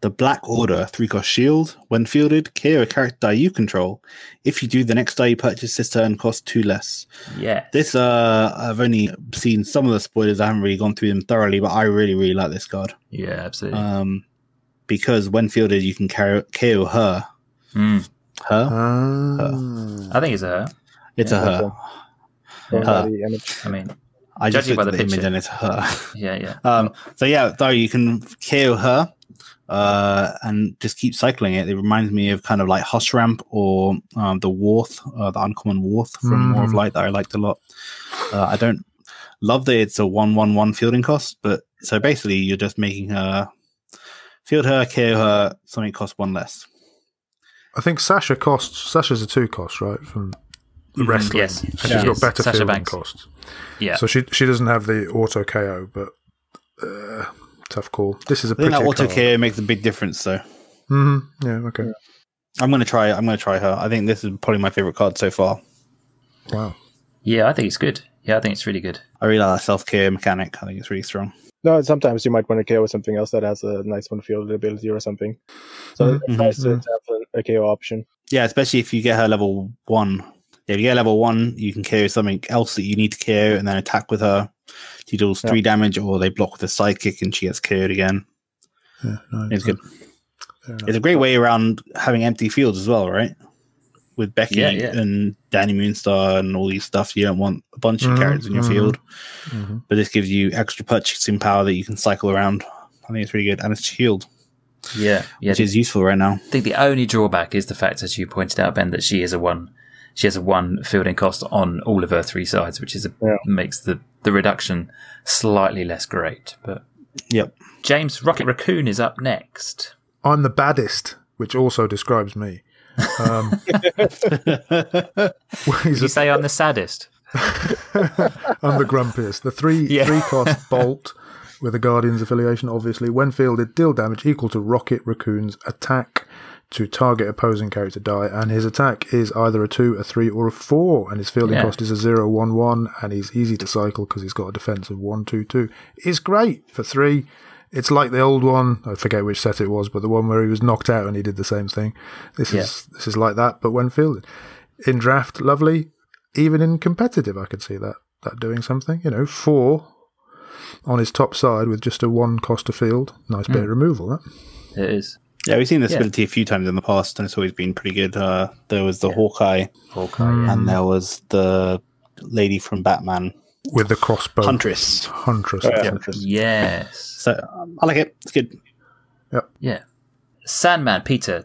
The Black Order, three cost shield. When fielded, KO a character die you control. If you do, the next die you purchase this turn costs two less.
Yeah,
This, uh, I've only seen some of the spoilers. I haven't really gone through them thoroughly, but I really, really like this card.
yeah, absolutely.
Um, because when fielded, you can carry, KO her.
Mm.
Her?
Ah.
I think it's a her.
It's
Yeah,
a her.
From
Her.
I mean,
I just
Judging by
looked
the
at the image and it's her.
yeah, yeah.
Um, so yeah, though you can KO her, uh, and just keep cycling it. It reminds me of kind of like Hush Ramp or um, the Wrath, uh, the uncommon Wrath from War of
Mhm.
Light that I liked a lot. Uh, I don't love that it's a one one one fielding cost, but so basically you're just making her Field her, KO her, something costs one less.
I think Sasha costs Sasha's a two cost, right? From the wrestling.
yes,
and
she
she's got better
Sasha
fielding
Banks.
costs.
Yeah.
So she she doesn't have the auto KO, but uh, tough call. This is a
I think
pretty
that auto
card.
KO makes a big difference, though.
hmm Yeah. Okay.
I'm gonna try. I'm gonna try her. I think this is probably my favorite card so far.
Wow.
yeah, I think it's good. Yeah, I think it's really good.
I really like that self KO mechanic. I think it's really strong.
No, sometimes you might want to KO with something else that has a nice one field ability or something. So
Mhm,
it's nice to, to have a, a KO option.
Yeah, especially if you get her level one. If you get level one, you can KO something else that you need to KO and then attack with her. She deals
Yeah.
three damage, or they block with a sidekick and she gets KO'd again.
Yeah. No,
It's good. It's a great way around having empty fields as well, right? With Becky
Yeah, yeah.
and Dani Moonstar and all these stuff, you don't want a bunch of
Mhm,
characters in your
mhm.
field,
Mhm.
but this gives you extra purchasing power that you can cycle around. I think it's really good, and it's shield,
Yeah, yeah.
which is useful right now.
I think the only drawback is the fact, as you pointed out, Ben, that she is a one. She has a one fielding cost on all of her three sides, which is a,
Yeah.
makes the the reduction slightly less great. But
Yep.
James Rocket Raccoon is up next.
I'm the baddest, which also describes me. Um,
you say I'm the saddest?
I'm the grumpiest. The three
Yeah.
three cost bolt with a Guardians affiliation, obviously. When fielded, deal damage equal to Rocket Raccoon's attack to target opposing character die, and his attack is either a two, a three, or a four, and his fielding
Yeah.
cost is a zero, one, one, and he's easy to cycle because he's got a defense of one, two, two. It's great for three. It's like the old one. I forget which set it was, but the one where he was knocked out and he did the same thing. This
Yeah.
is this is like that, but when fielded in draft, lovely. Even in competitive, I could see that that doing something. You know, four on his top side with just a one cost to field. Nice bit hmm. of removal. That.
It is.
Yeah, we've seen this
Yeah.
ability a few times in the past, and it's always been pretty good. Uh, there was the Hawkeye,
Hawkeye. Yeah.
and there was the lady from Batman,
with the crossbow.
Huntress.
Huntress.
Yeah.
yeah.
Huntress.
Yes.
So um, I like it. It's good.
Yeah. Sandman, Peter.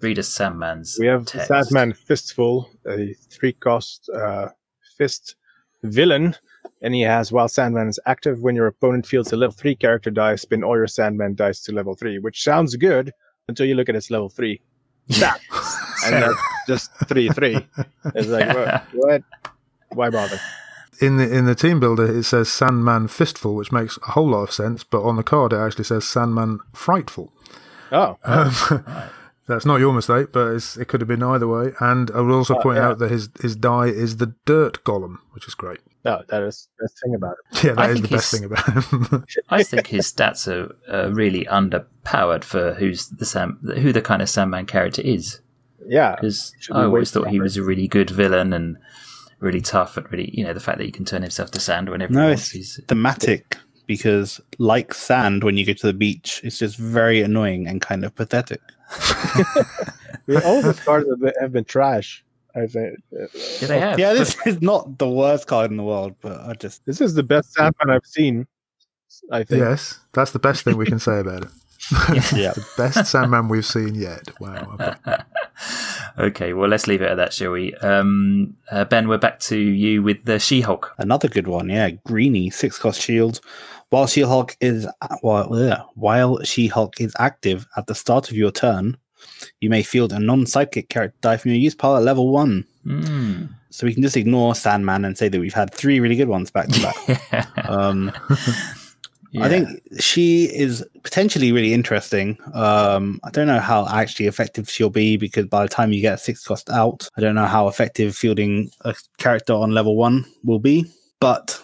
Read us Sandman's.
We have
text.
Sandman Fistful, a three cost uh, fist villain. And he has while Sandman is active, when your opponent fields a level three character die, spin all your Sandman dice to level three, which sounds good until you look at its level three. Stats. and that's just three three. It's like what? what? Why bother?
In the in the team builder, it says Sandman Fistful, which makes a whole lot of sense. But on the card, it actually says Sandman Frightful.
Oh,
Um, That's not your mistake, but it's, it could have been either way. And I will also
Oh,
point
yeah.
out that his his die is the Dirt Golem, which is great.
no, that is the best thing about it.
Yeah,
I
that is the best thing about him.
I think his stats are uh, really underpowered for who's the Sam, who the kind of Sandman character is.
Yeah,
Because I always thought he was a really good villain and really tough and really, you know, the fact that he can turn himself to sand whenever
No,
he
it's
wants. He's,
thematic because, like sand, when you go to the beach, it's just very annoying and kind of pathetic.
Yeah, all the cards have been, have been trash. I think
yeah, they have.
Yeah, this is not the worst card in the world, but I just
this is the best Sandman I've seen. I think.
yes, that's the best thing we can say about it.
Yeah.
the best Sandman we've seen yet. Wow. Okay.
okay, well, let's leave it at that, shall we? Um, uh, ben, we're back to you with the She-Hulk.
Another good one, yeah. Greeny, six cost shield. While She Hulk is while, ugh, while She Hulk is active at the start of your turn, you may field a non sidekick character die from your use pile at level one.
Mm.
So we can just ignore Sandman and say that we've had three really good ones back to back.
Yeah.
I think she is potentially really interesting. Um, I don't know how actually effective she'll be because by the time you get a six cost out, I don't know how effective fielding a character on level one will be. But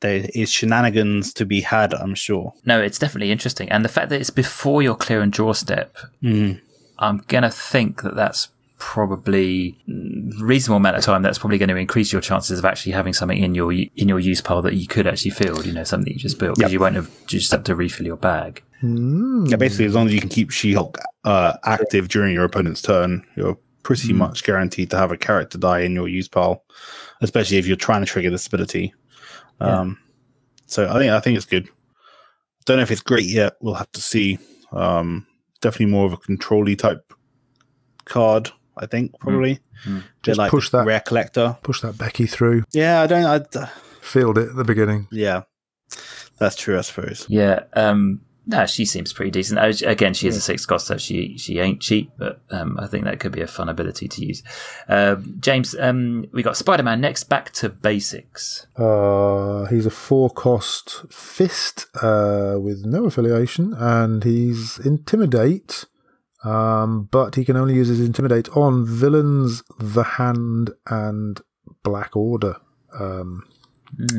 there is shenanigans to be had, I'm sure.
No, it's definitely interesting. And the fact that it's before your clear and draw step,
Mm.
I'm going to think that that's probably mm, reasonable amount of time. That's probably going to increase your chances of actually having something in your in your use pile that you could actually field. You know, something that you just built because
Yep.
you won't have just have to refill your bag.
Mm.
Yeah, basically, as long as you can keep She Hulk uh, active during your opponent's turn, you're pretty much guaranteed to have a character die in your use pile, especially if you're trying to trigger this ability. Um, So I think I think it's good. Don't know if it's great yet. We'll have to see. Um, definitely more of a controlly type card. I think probably.
Mm.
They're
Just push that-
rare collector.
Push that Becky through.
Yeah, I don't. I,
Field it at the beginning.
yeah, that's true. I suppose.
Yeah. Um, No, she seems pretty decent. Uh, Again, she is a six cost, so she she ain't cheap, but um, I think that could be a fun ability to use. Um James, um, we got Spider Man next. Back to basics.
Uh, he's a four cost fist uh, with no affiliation, and he's intimidate. Um, but he can only use his intimidate on villains, the hand, and Black Order um,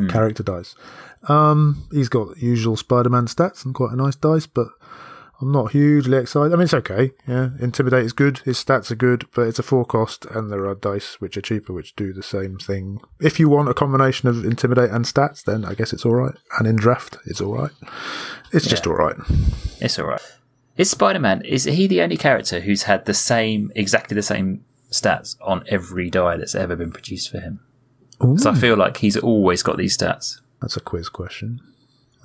character dice. Um, he's got usual Spider-Man stats and quite a nice dice, but I'm not hugely excited. I mean, it's okay. Yeah, intimidate is good. His stats are good, but it's a four cost, and there are dice which are cheaper, which do the same thing. If you want a combination of intimidate and stats, then I guess it's all right. And in draft, it's all right. It's just all right.
It's all right. Is Spider Man? Is he the only character who's had the same, exactly the same stats on every die that's ever been produced for him? So I feel like he's always got these stats.
That's a quiz question.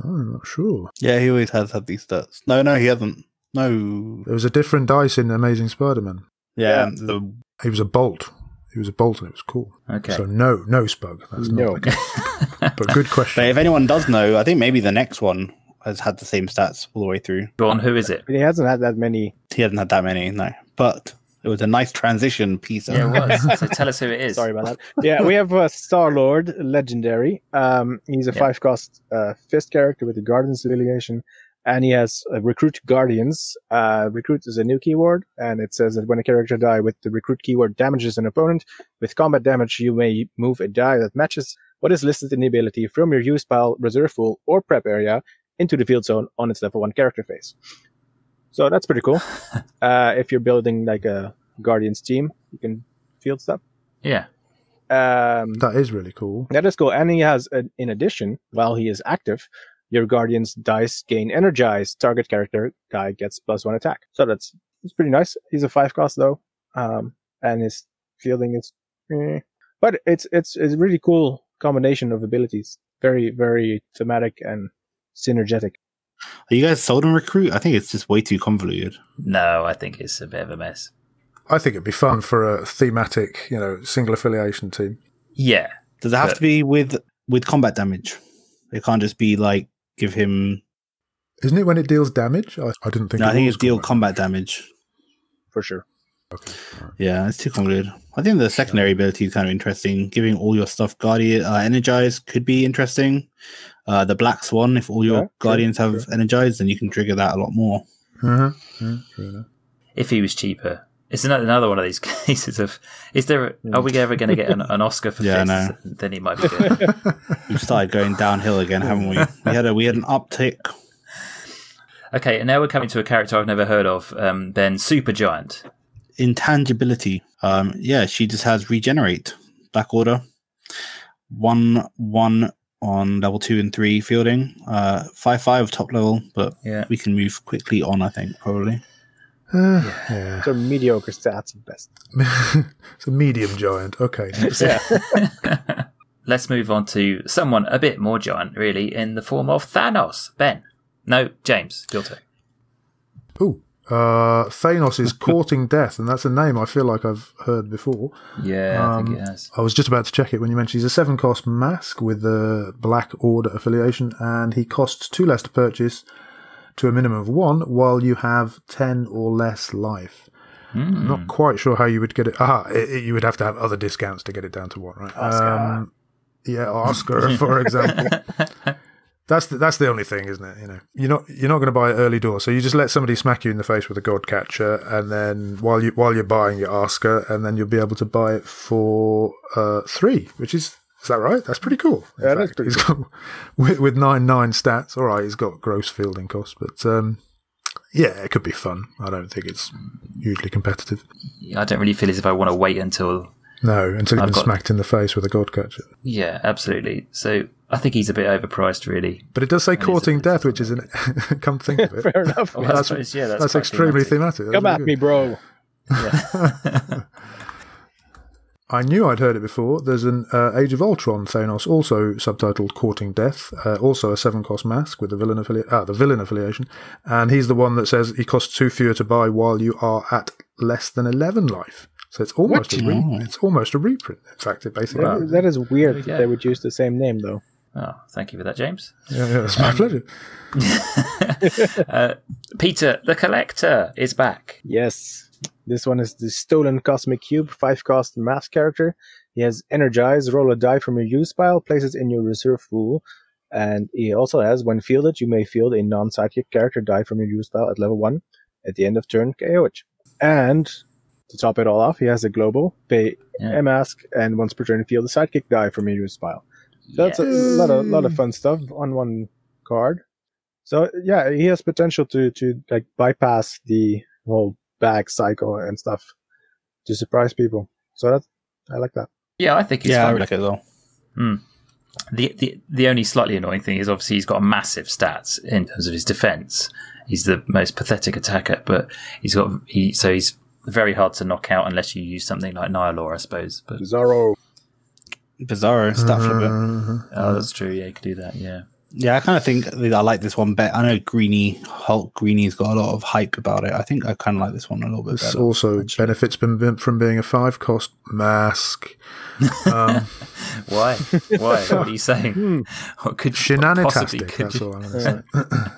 Oh, I'm not sure.
Yeah, he always has had these stats. No, no, he hasn't. No.
There was a different dice in Amazing Spider-Man.
Yeah, the
He was a bolt. He was a bolt, and it was cool.
Okay.
So no, no spug. That's
No.
not. The case. but good
But
question.
if anyone does know, I think maybe the next one has had the same stats all the way through.
Go on, who is it?
He hasn't had that many.
He hasn't had that many, no. But it was a nice transition piece.
Yeah, it was. so tell us who it is.
Sorry about that. Yeah, we have uh, Star Lord, legendary. Um, he's a
Yeah.
five cost uh, fist character with the Guardians affiliation, and he has uh, recruit Guardians. Uh, recruit is a new keyword, and it says that when a character die with the recruit keyword damages an opponent with combat damage, you may move a die that matches what is listed in the ability from your use pile, reserve pool, or prep area into the field zone on its level one character phase. So that's pretty cool. uh, if you're building like a Guardians team, you can field stuff.
Yeah.
Um,
that is really cool.
that is cool. And he has, uh, in addition, while he is active, your Guardian's dice gain energized. Target character guy gets plus one attack. So that's, that's pretty nice. He's a five cost though. Um, and his fielding is, eh. but it's, it's, it's a really cool combination of abilities. Very, very thematic and synergetic.
Are you guys sold on recruit? I think it's just way too convoluted.
No, I think it's a bit of a mess.
I think it'd be fun for a thematic, you know, single affiliation team.
Yeah.
Does it have
But-
to be with with combat damage? It can't just be like give him.
Isn't it when it deals damage? I, I didn't think.
No,
it
I think it's deal
combat.
combat damage.
For sure.
Yeah, it's too convoluted. I think the secondary ability is kind of interesting. Giving all your stuff guardian uh, energized could be interesting. Uh, the black swan, if all your
Yeah, sure,
guardians have
sure.
energized, then you can trigger that a lot more.
Yeah, true.
If he was cheaper. It's another, another one of these cases of is there are we ever going to get an, an Oscar for
Yeah, I
fists? Then he might be good.
We've started going downhill again, haven't we? We had a we had an uptick.
okay, and now we're coming to a character I've never heard of. Um, Ben Supergiant.
Intangibility. Um, yeah, she just has regenerate. Black order. One one on level two and three fielding. Uh, five five top level, but
Yeah.
we can move quickly on. I think probably.
Uh, yeah.
So mediocre stats at best.
it's a medium giant. Okay.
Yeah.
Let's move on to someone a bit more giant, really, in the form of Thanos. Ben. No, James. Your turn.
Ooh. Uh, Thanos is courting death, and that's a name I feel like I've heard before.
Yeah, I
Um,
think it has.
I was just about to check it when you mentioned he's a seven cost mask with the Black Order affiliation, and he costs two less to purchase to a minimum of one while you have 10 or less life.
Hmm.
not quite sure how you would get it. Ah, you would have to have other discounts to get it down to one, right? Um, yeah, Oscar, for example. That's the, that's the only thing, isn't it? You know, you're not you're not going to buy it early door, so you just let somebody smack you in the face with a god catcher, and then while you while you're buying your Oscar, and then you'll be able to buy it for uh, three, which is is that right? That's pretty cool. in
Yeah, that's
fact.
pretty
He's got with, with nine nine stats. All right, he's got gross fielding costs, but um, yeah, it could be fun. I don't think it's hugely competitive.
I don't really feel as if I want to wait until.
No, until you've
I've
been
got-
smacked in the face with a god catcher.
Yeah, absolutely. So I think he's a bit overpriced, really.
But it does say
is a-
courting death, which is an come think of it.
Fair enough.
I
That's-
suppose, yeah, that's,
That's, extremely
thematic.
thematic. That's
Come
really
at
good.
me, bro.
I knew I'd heard it before. There's an uh, Age of Ultron Thanos, also subtitled Courting Death, uh, also a seven cost mask with the villain affili- ah, the villain affiliation, and he's the one that says he costs two fewer to buy while you are at less than eleven life. So it's almost a re- it's almost a reprint. In fact, it basically
That- that is weird
we
that they would use the same name though.
Oh, thank you for that, James.
Yeah, yeah, it's my pleasure.
Uh, Peter, the collector, is back.
Yes. This one is the Stolen Cosmic Cube, 5 cost mask character. He has Energize, roll a die from your use pile, place it in your reserve pool. And he also has, when fielded, you may field a non sidekick character die from your use pile at level 1. At the end of turn, KO it. And to top it all off, he has a global, pay
Yeah.
a mask, and once per turn, field a sidekick die from your use pile. So that's a lot of lot of hmm. fun stuff on one card. So yeah, he has potential to to like bypass the whole bag cycle and stuff to surprise people. So that I like that.
Yeah, I think he's
yeah, I
fun.
would like it as well. Hmm.
The, the the only slightly annoying thing is obviously he's got massive stats in terms of his defense. He's the most pathetic attacker, but he's got he so he's very hard to knock out unless you use something like Nihilor, I suppose. But
Bizarro.
Bizarro stat flipper.
Mhm.
oh, that's true. Yeah, you could do that. Yeah.
Yeah, I kind of think I like this one better. I know Greeny Hulk Greeny's got a lot of hype about it. I think I kind of like this one a little bit
This
better.
also benefits from, from being a five cost mask. Um,
Why? Why? what are you saying? What could possibly
Shenanitastic,
could
that's all I'm going to say.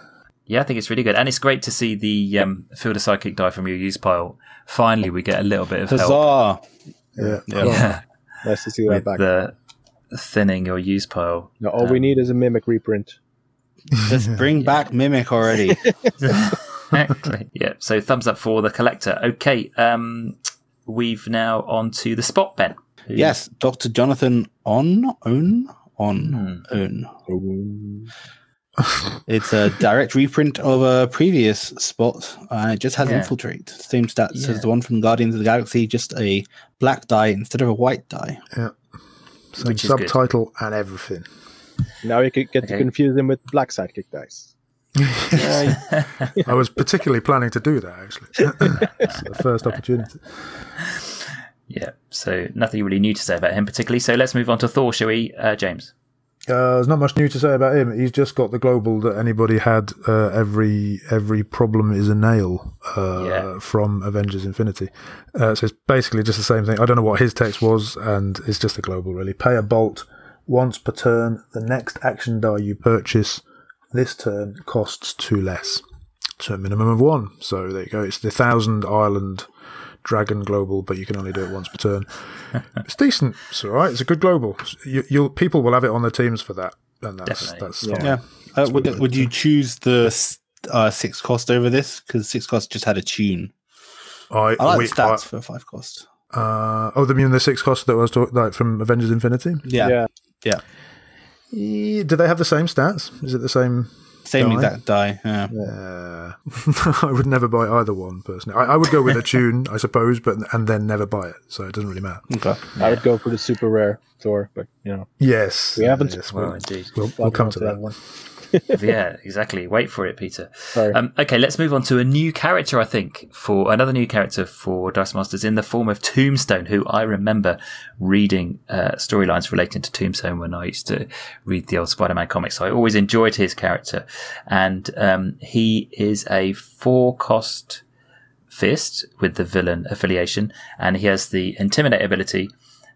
Yeah, I think it's really good, and it's great to see the um, field a sidekick die from your use pile. Finally, we get a little bit of help.
Bizarre.
Yeah.
Yeah.
Yeah,
Nice to see that
with
back.
the thinning your use pile.
Now, all we
um,
need is a mimic reprint.
Just bring back Mimic already.
exactly. Yeah. So thumbs up for the collector. Okay. Um, we've now on to the spot Ben. Who-
yes, Dr. Jonathan on own on own. It's a direct reprint of a previous spot. Uh, it just has
Yeah.
infiltrate. Same stats
Yeah.
as the one from Guardians of the Galaxy, just a black die instead of a white die. Yeah.
Same
Which is good.
subtitle and everything.
Now you could get
Okay.
to confuse them with black sidekick dice.
I was particularly planning to do that, actually. it's the first opportunity.
Yeah. So nothing really new to say about him particularly. So let's move on to Thor, shall we, uh, James?
Uh, there's not much new to say about him. He's just got the global that anybody had. Uh, every every problem is a nail uh,
Yeah.
from Avengers Infinity. Uh, so it's basically just the same thing. I don't know what his text was, and it's just a global really. Pay a bolt once per turn. The next action die you purchase this turn costs two less, to a minimum of one. So there you go. It's the thousand island dragon global, but you can only do it once per turn. it's decent. It's all right. It's a good global. You, you'll people will have it on their teams for that, and that's
Definitely.
that's
Yeah.
fine.
Yeah. Uh, would, would you choose the uh, six cost over this? Because six cost just had a tune.
I,
I like
we-
the stats for five cost.
Uh, oh, the mean the six cost that I was talking like from Avengers Infinity.
Yeah.
yeah.
Yeah.
Do they have the same stats? Is it the same?
Same
Die?
exact die. Yeah.
Uh, I would never buy either one personally. I, I would go with a tune, I suppose, but and then never buy it. So it doesn't really matter.
Okay.
I would go for the super rare Thor, but you know,
Yes,
We haven't-
Yes,
Well,
we'll,
indeed.
we'll, we'll come to
for
that.
one.
yeah, exactly. Wait for it, Peter. Um, okay, let's move on to a new character, I think, for another new character for Dice Masters in the form of Tombstone, who I remember reading uh, storylines relating to Tombstone when I used to read the old Spider Man comics. So I always enjoyed his character. And um, he is a four cost fist with the villain affiliation, and he has the Intimidate ability.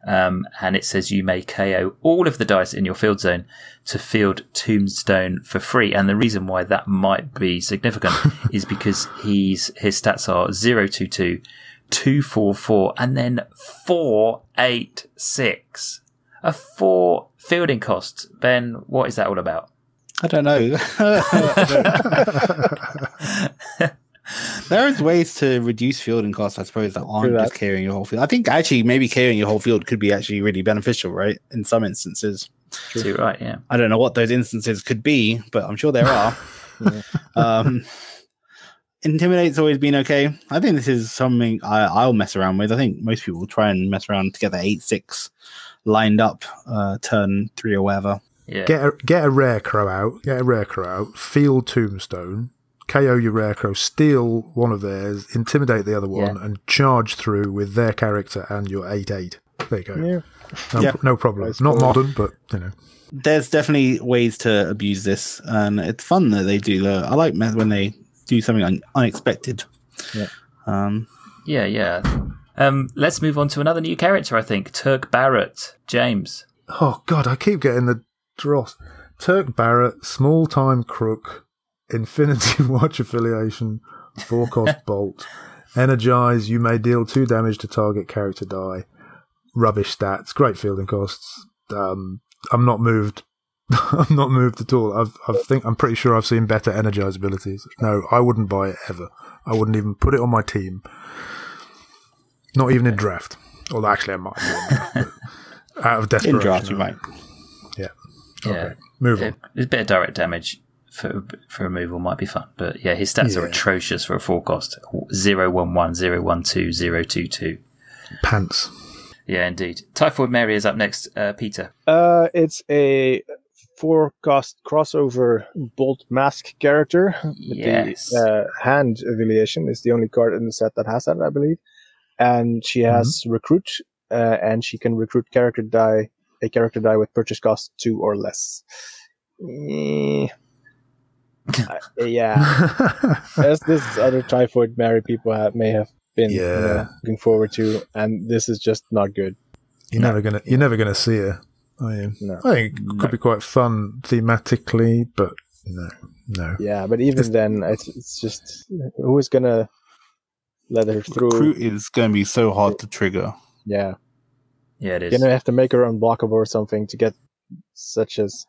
Um, and it says you may KO all of the dice in your field zone to field Tombstone for free. And the reason why that might be significant is because he's his stats are 022, 244, and then 486. A four fielding cost. Ben, what is that all about?
I don't know. there is ways to reduce fielding costs, I suppose, that aren't
that.
just carrying your whole field. I think actually maybe carrying your whole field could be actually really beneficial, right? In some instances.
Too right, yeah.
I don't know what those instances could be, but I'm sure there are. um, Intimidate's always been okay. I think this is something I, I'll mess around with. I think most people will try and mess around together 8 6 lined up, uh, turn three or whatever.
Yeah.
Get a, get a rare crow out. Get a rare crow out. Field Tombstone. KO your rare. Steal one of theirs. Intimidate the other one,
Yeah.
and charge through with their character and your eight eight. There you go.
Yeah.
No,
Yeah.
no problem.
Nice
Not
call.
modern, but you know.
There's definitely ways to abuse this, and it's fun that they do. The, I like when they do something un- unexpected.
Yeah.
Um,
Yeah, yeah. Um, let's move on to another new character, I think. Turk Barrett. James.
Oh God, I keep getting the Dross. Turk Barrett, small time crook, Infinity Watch affiliation, four cost bolt. Energize, you may deal two damage to target character die. Rubbish stats, great fielding costs. Um, I'm not moved. I'm not moved at all. I've, I think I'm pretty sure I've seen better energize abilities. No, I wouldn't buy it ever. I wouldn't even put it on my team. Not even in draft. Although actually I might. draft, out of desperation, In
draft, you might.
Yeah.
Yeah.
Okay. Move on.
A bit of direct damage for for removal might be fun, but yeah, his stats are atrocious for a four cost. Zero one one, zero one two, zero two two.
Pants.
Yeah, indeed. Typhoid Mary is up next. Uh, Peter.
Uh, it's a four cost crossover bolt mask character. With
Yes.
The uh, hand affiliation is the only card in the set that has that, I believe. And she has recruit, uh, and she can recruit character die, a character die with purchase cost two or less. Eh. Uh, yeah, as this other typhoid Mary people have, may have been you know, looking forward to, and this is just not good.
You're never gonna you're never gonna see her. Are you?
No.
I think it could be quite fun thematically, but no, no.
Yeah, but even then, it's, it's just who is gonna let her through?
Recruit is going to be so hard to trigger.
Yeah,
Yeah, it is.
you're gonna have to make her unblockable or something to get such as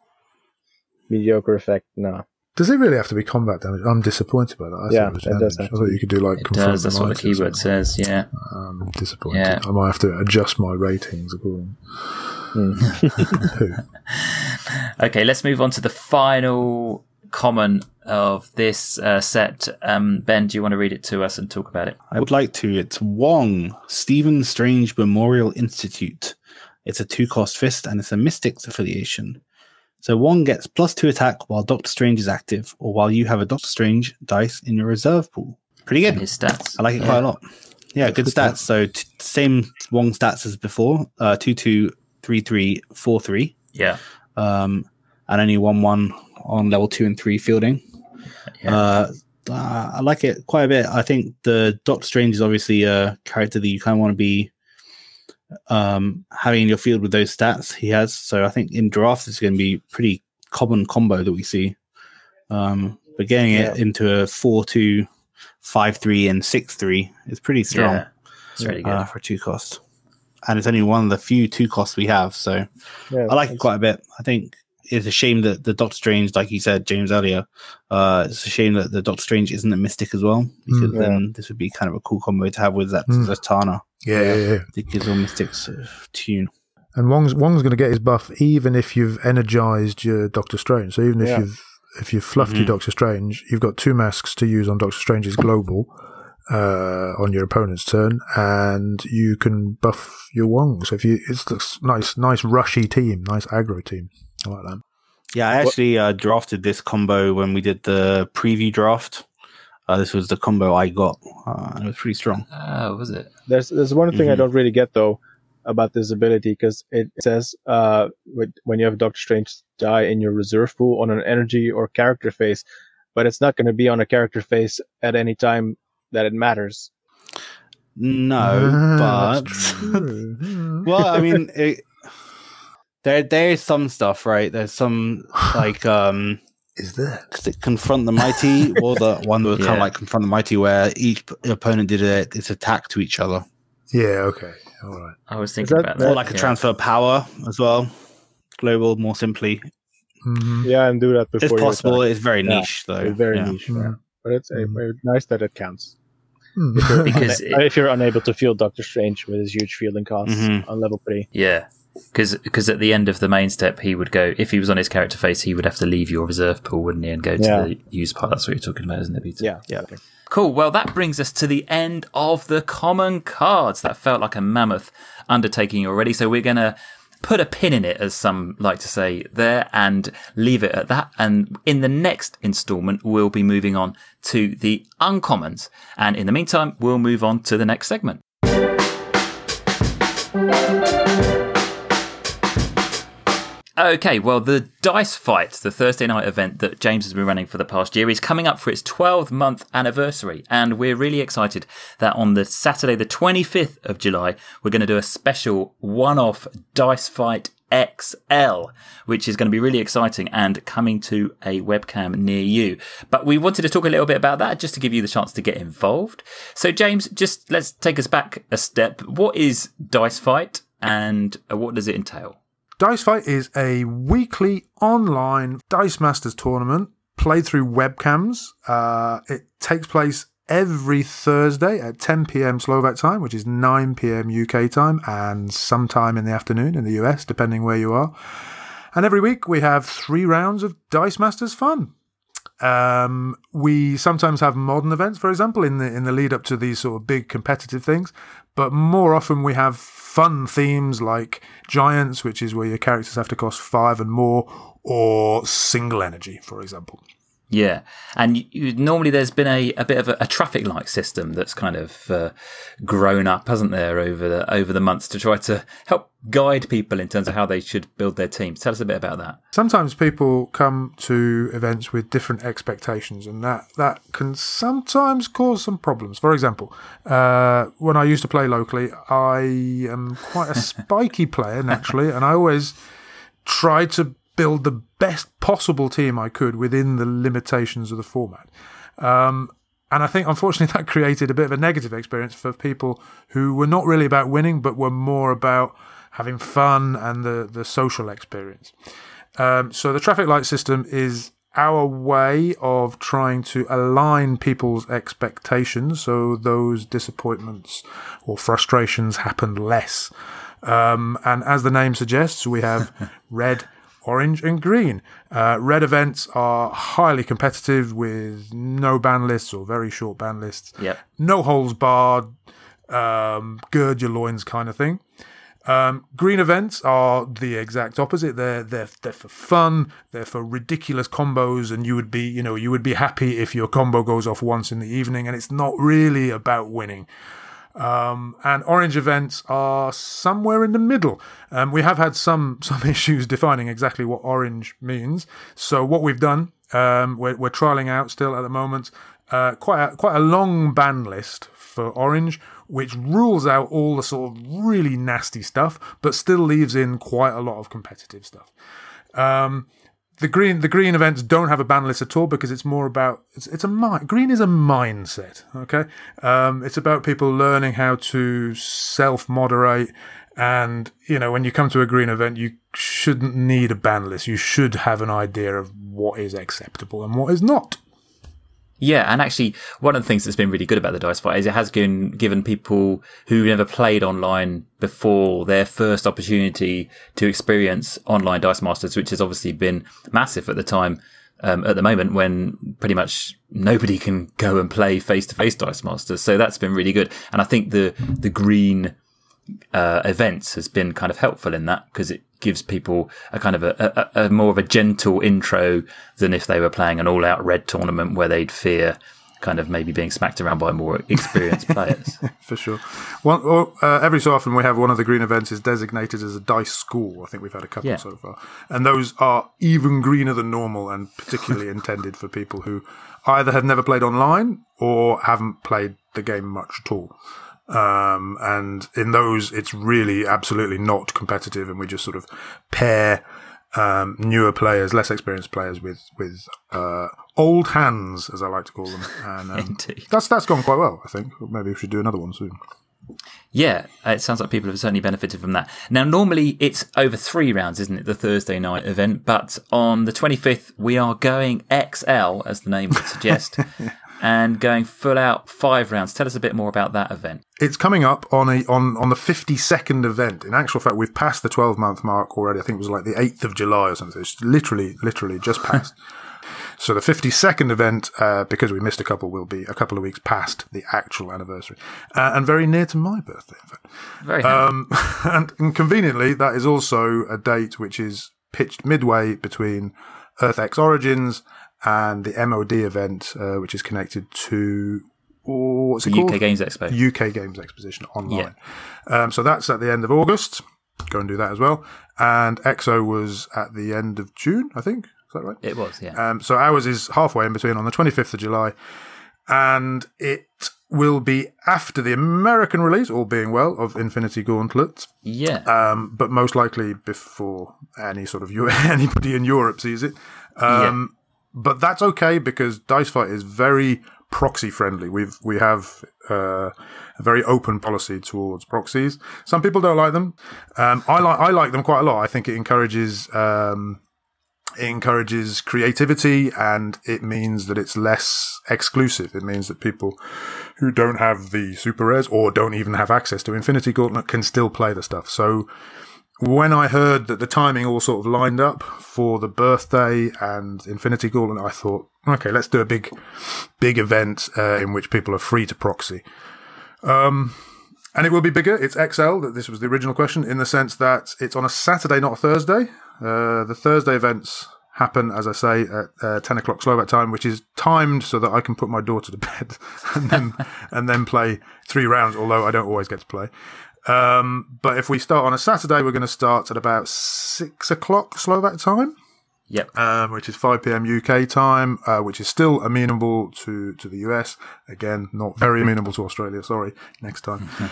mediocre effect. No,
Does it really have to be combat damage? I'm disappointed by that. I
Yeah,
thought it
it does.
I thought you could do like
it does. That's what the
mighty or
keyword says. Yeah.
I'm disappointed.
Yeah.
I might have to adjust my ratings accordingly. Who?
Okay, let's move on to the final comment of this uh, set. Um, ben, do you want to read it to us and talk about it?
I would like to. It's Wong, Stephen Strange Memorial Institute. It's a two cost fist and it's a Mystics affiliation. So Wong gets plus two attack while Doctor Strange is active or while you have a Doctor Strange dice in your reserve pool. Pretty
And
good.
his stats.
I like it
Yeah.
quite a lot. Yeah, good stats. So t- same Wong stats as before. Uh, two two three three four three.
Yeah.
Um, and only one one on level two and three fielding.
Yeah.
Uh, uh, I like it quite a bit. I think the Doctor Strange is obviously a character that you kind of want to be um, having in your field with those stats he has. So I think in draft it's going to be pretty common combo that we see. Um, but getting it into a four two, five three, and six three is pretty strong
Yeah. It's really good.
uh, for two cost. And it's only one of the few two costs we have, so
yeah,
I like it quite a bit. I think it's a shame that the Doctor Strange, like you said, James earlier, uh, it's a shame that the Doctor Strange isn't a mystic as well, because
Mm.
then this would be kind of a cool combo to have with that
Mm.
Zatanna.
Yeah, yeah, yeah.
It gives all mystics tune.
And Wong's Wong's going to get his buff even if you've energized your Doctor Strange. So even if
Yeah.
you've if you've fluffed your
Mhm.
Doctor Strange, you've got two masks to use on Doctor Strange's global uh, on your opponent's turn, and you can buff your Wong. So if you, it's this nice, nice rushy team, nice aggro team. I like that.
Yeah, I actually uh, drafted this combo when we did the preview draft. Uh, this was the combo I got, uh, and it was pretty strong.
Oh, was it?
There's there's one thing I
Mhm.
don't really get though about this ability because it says uh when you have Doctor Strange die in your reserve pool on an energy or character phase, but it's not going to be on a character phase at any time that it matters.
No,
Ah,
but well, I mean, it, there there is some stuff, right? There's some like um
is there?
confront the mighty, or the one that was kind of like confront the mighty, where each opponent did a, its attack to each other,
Yeah. Okay. All right.
I was thinking
that-
about
that-
that.
or like a transfer of power as well. Global, more simply,
Mhm.
Yeah, and do that before.
it's possible.
attack.
It's very
Yeah,
niche, though.
It's very
Yeah.
niche,
Mm.
yeah. but it's uh,
Mm.
very nice that it counts.
Hmm.
Because
Uh, if you're unable to field Doctor Strange with his huge fielding costs
Mhm.
on level three,
Yeah. Because at the end of the main step, he would go, if he was on his character face, he would have to leave your reserve pool, wouldn't he, and go to
Yeah.
the use part. That's what you're talking about, isn't it, Peter?
yeah,
Yeah.
Cool. Well, that brings us to the end of the common cards. That felt like a mammoth undertaking already. So we're going to put a pin in it, as some like to say there, and leave it at that. And in the next installment, we'll be moving on to the uncommons. And in the meantime, we'll move on to the next segment. Okay, well, the Dice Fight, the Thursday night event that James has been running for the past year, is coming up for its 12 month anniversary. And we're really excited that on the Saturday, the 25th of July, we're going to do a special one off Dice Fight XL, which is going to be really exciting and coming to a webcam near you. But we wanted to talk a little bit about that just to give you the chance to get involved. So, James, just let's take us back a step. What is Dice Fight and what does it entail?
Dice Fight is a weekly online Dice Masters tournament played through webcams. Uh, it takes place every Thursday at 10 p.m. Slovak time, which is 9 p.m. UK time, and sometime in the afternoon in the US, depending where you are. And every week we have three rounds of Dice Masters fun. Um, we sometimes have modern events, for example, in the in the lead up to these sort of big competitive things. But more often we have fun themes like giants, which is where your characters have to cost five and more, or single energy, for example.
Yeah, and you, normally there's been a, a bit of a, a traffic light system that's kind of uh, grown up, hasn't there, over the over the months to try to help guide people in terms of how they should build their teams. Tell us a bit about that.
Sometimes people come to events with different expectations, and that that can sometimes cause some problems. For example, uh, when I used to play locally, I am quite a spiky player naturally, and I always try to build the best possible team I could within the limitations of the format. Um, and I think, unfortunately, that created a bit of a negative experience for people who were not really about winning, but were more about having fun and the, the social experience. Um, so the traffic light system is our way of trying to align people's expectations so those disappointments or frustrations happen less. Um, and as the name suggests, we have red, orange and green. Uh, red events are highly competitive with no ban lists or very short ban lists.
Yep.
No holes barred, um, gird your loins kind of thing. Um, green events are the exact opposite. They're they're they're for fun. They're for ridiculous combos, and you would be you know you would be happy if your combo goes off once in the evening, and it's not really about winning. Um, and orange events are somewhere in the middle. Um, we have had some some issues defining exactly what orange means. So what we've done, um, we're, we're trialing out still at the moment, uh, quite a, quite a long ban list for orange, which rules out all the sort of really nasty stuff, but still leaves in quite a lot of competitive stuff. Um, the green the green events don't have a ban list at all because it's more about it's, it's a mi- green is a mindset okay? Um, it's about people learning how to self moderate and you know when you come to a green event you shouldn't need a ban list. You should have an idea of what is acceptable and what is not
Yeah, and actually, one of the things that's been really good about the Dice Fight is it has given given people who never played online before their first opportunity to experience online Dice Masters, which has obviously been massive at the time. Um, at the moment, when pretty much nobody can go and play face to face Dice Masters, so that's been really good. And I think the the green uh, events has been kind of helpful in that because it gives people a kind of a, a, a more of a gentle intro than if they were playing an all out red tournament where they'd fear kind of maybe being smacked around by more experienced players.
for sure. Or, uh, every so often, we have one of the green events is designated as a dice school. I think we've had a couple
Yeah.
so far, and those are even greener than normal, and particularly intended for people who either have never played online or haven't played the game much at all. Um, and in those, it's really absolutely not competitive, and we just sort of pair um, newer players, less experienced players, with with uh, old hands, as I like to call them. And um, that's that's gone quite well. I think maybe we should do another one soon.
Yeah, it sounds like people have certainly benefited from that. Now, normally it's over three rounds, isn't it? The Thursday night event, but on the 25th, we are going XL, as the name would suggest, and going full out five rounds. Tell us a bit more about that event.
It's coming up on a on on the fifty second event. In actual fact, we've passed the twelve month mark already. I think it was like the eighth of July or something. It's literally literally just passed. so the fifty second event, uh, because we missed a couple, will be a couple of weeks past the actual anniversary, uh, and very near to my birthday. In fact.
Very.
Um, and, and conveniently, that is also a date which is pitched midway between Earth X Origins and the MOD event, uh, which is connected to oh, what's it
the
called?
UK Games Expo.
UK Games Exposition online. Um, so that's at the end of August. Go and do that as well. And EXO was at the end of June, I think. Is that right?
It was, yeah.
Um, so ours is halfway in between on the 25th of July. And it will be after the American release, all being well, of Infinity Gauntlet,
Yeah.
um, but most likely before any sort of anybody in Europe sees it. Um, But that's okay because Dice Fight is very proxy friendly. We've we have uh, a very open policy towards proxies. Some people don't like them. Um, I like I like them quite a lot. I think it encourages. Um, it encourages creativity and it means that it's less exclusive. It means that people who don't have the super rares or don't even have access to Infinity Gauntlet can still play the stuff. So when I heard that the timing all sort of lined up for the birthday and Infinity Gauntlet, I thought, okay, let's do a big, big event uh, in which people are free to proxy. Um, and it will be bigger. It's XL. That this was the original question in the sense that it's on a Saturday, not a Thursday. Uh, the Thursday events happen, as I say, at uh, ten o'clock Slovak time, which is timed so that I can put my daughter to bed and then and then play three rounds. Although I don't always get to play. Um, but if we start on a Saturday, we're going to start at about six o'clock Slovak time
yep.
um, which is 5 p.m. UK time, uh, which is still amenable to, to the US. Again, not very amenable to Australia. Sorry, next time.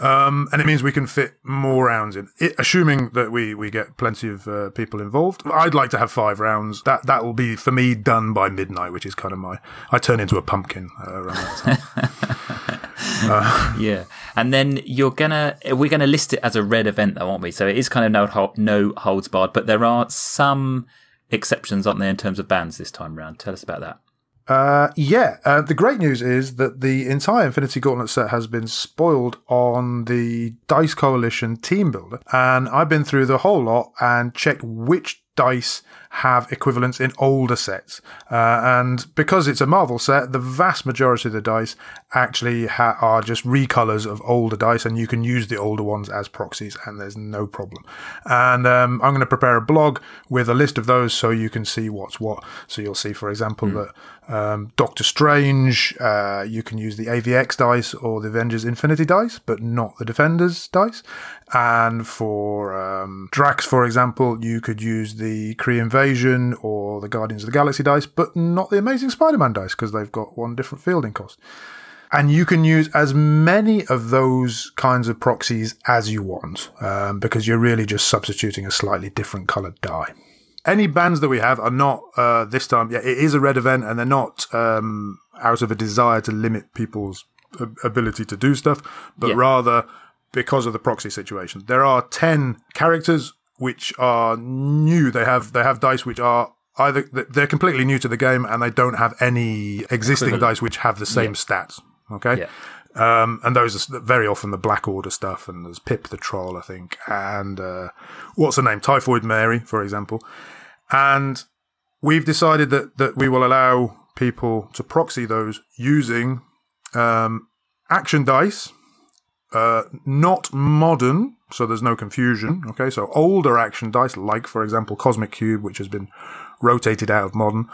Um, and it means we can fit more rounds in, it, assuming that we, we get plenty of uh, people involved. I'd like to have five rounds. That that will be for me done by midnight, which is kind of my. I turn into a pumpkin uh, around that time.
Yeah, and then you're gonna we're gonna list it as a red event, though, aren't we? So it is kind of no no holds barred, but there are some exceptions, aren't there, in terms of bans this time round? Tell us about that.
Uh, yeah, uh, the great news is that the entire Infinity Gauntlet set has been spoiled on the Dice Coalition team builder, and I've been through the whole lot and checked which dice have equivalents in older sets. Uh, and because it's a Marvel set, the vast majority of the dice actually ha- are just recolors of older dice, and you can use the older ones as proxies, and there's no problem. And um, I'm going to prepare a blog with a list of those so you can see what's what. So you'll see, for example, that um, Doctor Strange, uh, you can use the AVX dice or the Avengers Infinity dice, but not the Defenders dice. And for um, Drax, for example, you could use the Kree Invasion or the Guardians of the Galaxy dice, but not the Amazing Spider Man dice because they've got one different fielding cost. And you can use as many of those kinds of proxies as you want um, because you're really just substituting a slightly different colored die any bands that we have are not uh, this time. Yeah, it is a red event, and they're not um, out of a desire to limit people's ability to do stuff, but
Yeah.
rather because of the proxy situation. There are ten characters which are new. They have they have dice which are either they're completely new to the game, and they don't have any existing dice which have the same stats. Okay.
Yeah.
Um, and those are very often the Black Order stuff, and there's Pip the Troll, I think, and uh, what's her name, Typhoid Mary, for example. And we've decided that that we will allow people to proxy those using um, action dice, uh, not modern, so there's no confusion. Okay, so older action dice, like for example Cosmic Cube, which has been rotated out of modern,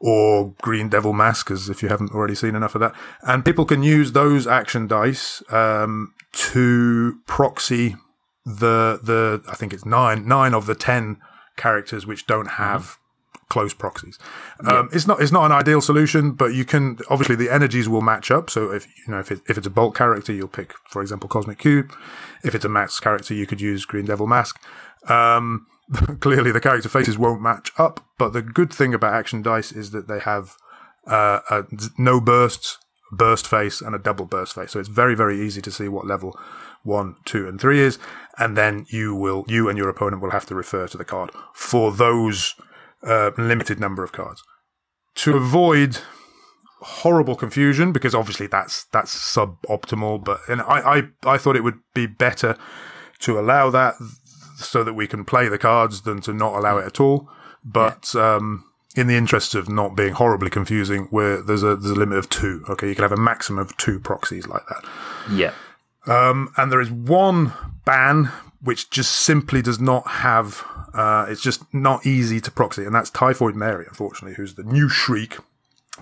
or Green Devil Mask, as if you haven't already seen enough of that. And people can use those action dice um, to proxy the the I think it's nine nine of the ten characters which don't have close proxies. Um, It's not it's not an ideal solution, but you can obviously the energies will match up. So if you know if it, if it's a bolt character, you'll pick for example Cosmic Cube. If it's a mask character, you could use Green Devil Mask. Um, clearly, the character faces won't match up. But the good thing about action dice is that they have uh, a, no bursts, burst face, and a double burst face. So it's very very easy to see what level one, two, and three is, and then you will you and your opponent will have to refer to the card for those uh, limited number of cards to avoid horrible confusion because obviously that's that's suboptimal. But and I I, I thought it would be better to allow that so that we can play the cards than to not allow it at all. But um, in the interest of not being horribly confusing, where there's a there's a limit of two. Okay, you can have a maximum of two proxies like that.
Yeah.
Um, and there is one ban which just simply does not have. Uh, it's just not easy to proxy, and that's Typhoid Mary, unfortunately, who's the new Shriek.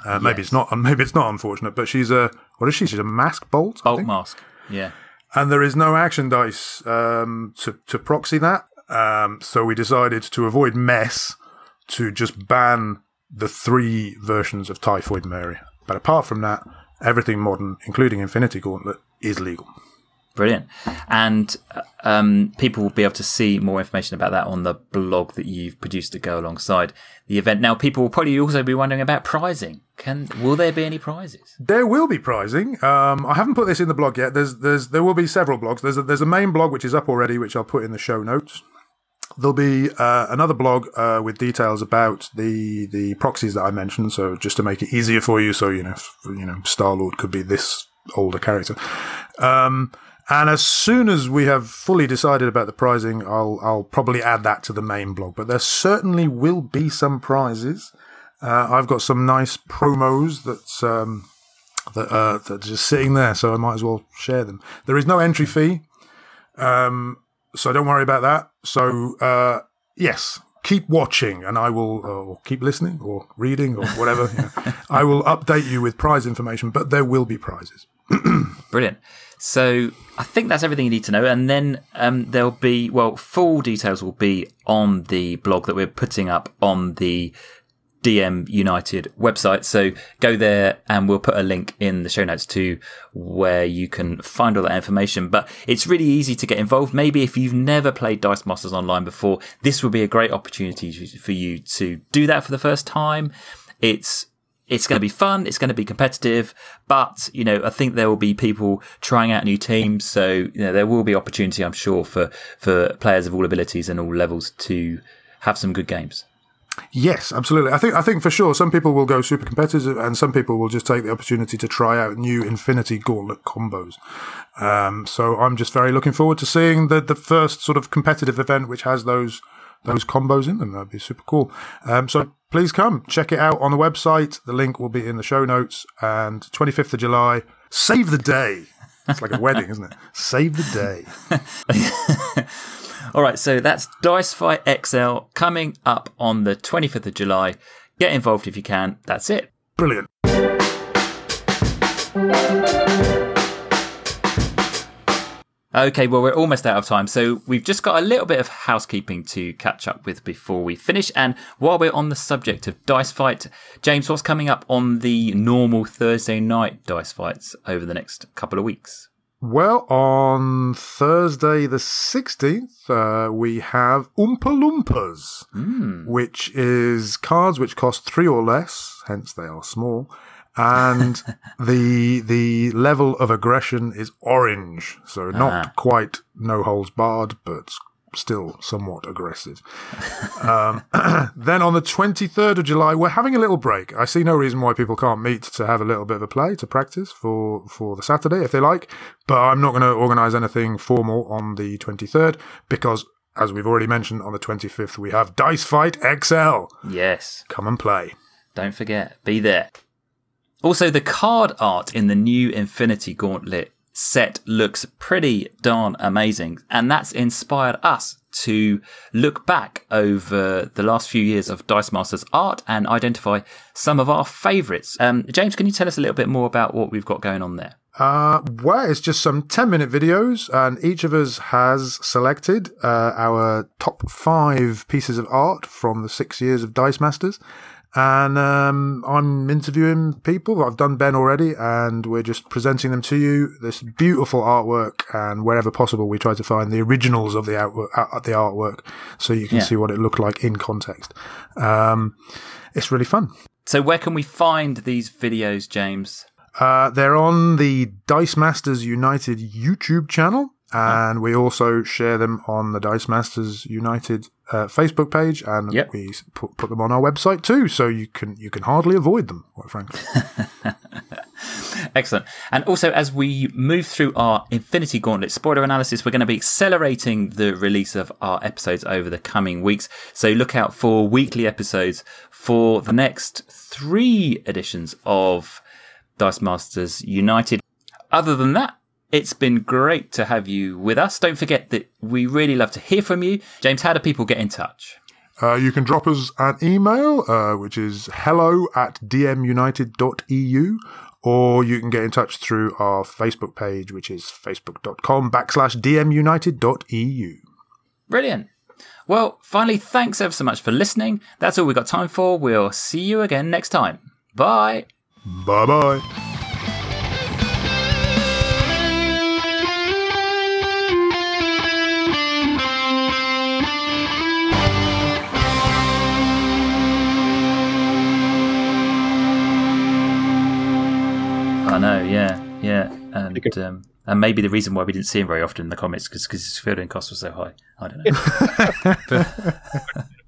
Uh, maybe it's not. Maybe it's not unfortunate, but she's a what is she? She's a mask bolt. I think?
mask. Yeah.
and there is no action dice um, to to proxy that. Um, so we decided to avoid mess to just ban the three versions of Typhoid Mary. But apart from that, everything modern, including Infinity Gauntlet, is legal.
Brilliant. And um, people will be able to see more information about that on the blog that you've produced to go alongside the event. Now, people will probably also be wondering about prizing. Can will there be any prizes?
There will be prizing. Um, I haven't put this in the blog yet. There's there's there will be several blogs. There's a, there's a main blog which is up already, which I'll put in the show notes. There'll be uh, another blog uh, with details about the the proxies that I mentioned. So just to make it easier for you, so you know you know Star Lord could be this older character. Um, and as soon as we have fully decided about the prizing, I'll I'll probably add that to the main blog. But there certainly will be some prizes. Uh, I've got some nice promos that's um, that uh, that are just sitting there, so I might as well share them. There is no entry fee, um, so don't worry about that. So uh, yes, keep watching, and I will, uh, or keep listening, or reading, or whatever. you know. I will update you with prize information, but there will be prizes.
Brilliant. So I think that's everything you need to know. And then um, there'll be, well, full details will be on the blog that we're putting up on the DM United website. So go there and we'll put a link in the show notes to where you can find all that information. But it's really easy to get involved. Maybe if you've never played Dice Masters online before, this would be a great opportunity for you to do that for the first time. It's it's going to be fun. It's going to be competitive, but you know, I think there will be people trying out new teams. So you know, there will be opportunity, I'm sure, for for players of all abilities and all levels to have some good games.
Yes, absolutely. I think I think for sure some people will go super competitive, and some people will just take the opportunity to try out new Infinity Gauntlet combos. Um, so I'm just very looking forward to seeing the the first sort of competitive event which has those those combos in them. That'd be super cool. Um, so please come check it out on the website. The link will be in the show notes. And 25th of July, save the day. It's like a wedding, isn't it? Save the day.
All right, so that's Dice Fight XL coming up on the 25th of July. Get involved if you can. That's it.
Brilliant.
Okay, well, we're almost out of time, so we've just got a little bit of housekeeping to catch up with before we finish. And while we're on the subject of dice fight, James, what's coming up on the normal Thursday night dice fights over the next couple of weeks?
Well, on Thursday the 16th, uh, we have Oompa Loompas,
Mm.
which is cards which cost three or less, hence they are small. And the the level of aggression is orange, so not
Ah.
quite no holes barred, but still somewhat aggressive. um, then on the 23rd of July, we're having a little break. I see no reason why people can't meet to have a little bit of a play to practice for, for the Saturday if they like. But I'm not going to organise anything formal on the 23rd because, as we've already mentioned, on the 25th, we have Dice Fight XL.
Yes.
Come and play.
Don't forget, be there. Also, the card art in the new Infinity Gauntlet set looks pretty darn amazing, and that's inspired us to look back over the last few years of Dice Masters art and identify some of our favourites. Um, James, can you tell us a little bit more about what we've got going on there?
Uh, well, it's just some 10 minute videos, and each of us has selected uh, our top five pieces of art from the six years of Dice Masters. And um, I'm interviewing people. I've done Ben already, and we're just presenting them to you. This beautiful artwork, and wherever possible, we try to find the originals of the artwork, uh, the artwork, so you can
Yeah.
see what it looked like in context. Um, it's really fun.
So, where can we find these videos, James?
Uh, they're on the Dice Masters United YouTube channel, and we also share them on the Dice Masters United uh, Facebook page, and
Yep.
we put, put them on our website too. So you can you can hardly avoid them, quite frankly.
Excellent. And also, as we move through our Infinity Gauntlet spoiler analysis, we're going to be accelerating the release of our episodes over the coming weeks. So look out for weekly episodes for the next three editions of Dice Masters United. Other than that, it's been great to have you with us. Don't forget that we really love to hear from you. James, how do people get in touch?
Uh, you can drop us an email, uh, which is hello at dmunited.eu, or you can get in touch through our Facebook page, which is facebook.com backslash dmunited.eu.
Brilliant. Well, finally, thanks ever so much for listening. That's all we've got time for. We'll see you again next time. Bye.
Bye bye.
Yeah, yeah, and
They
um, and maybe the reason why we didn't see him very often in the comics because his fielding cost was so high. I don't know.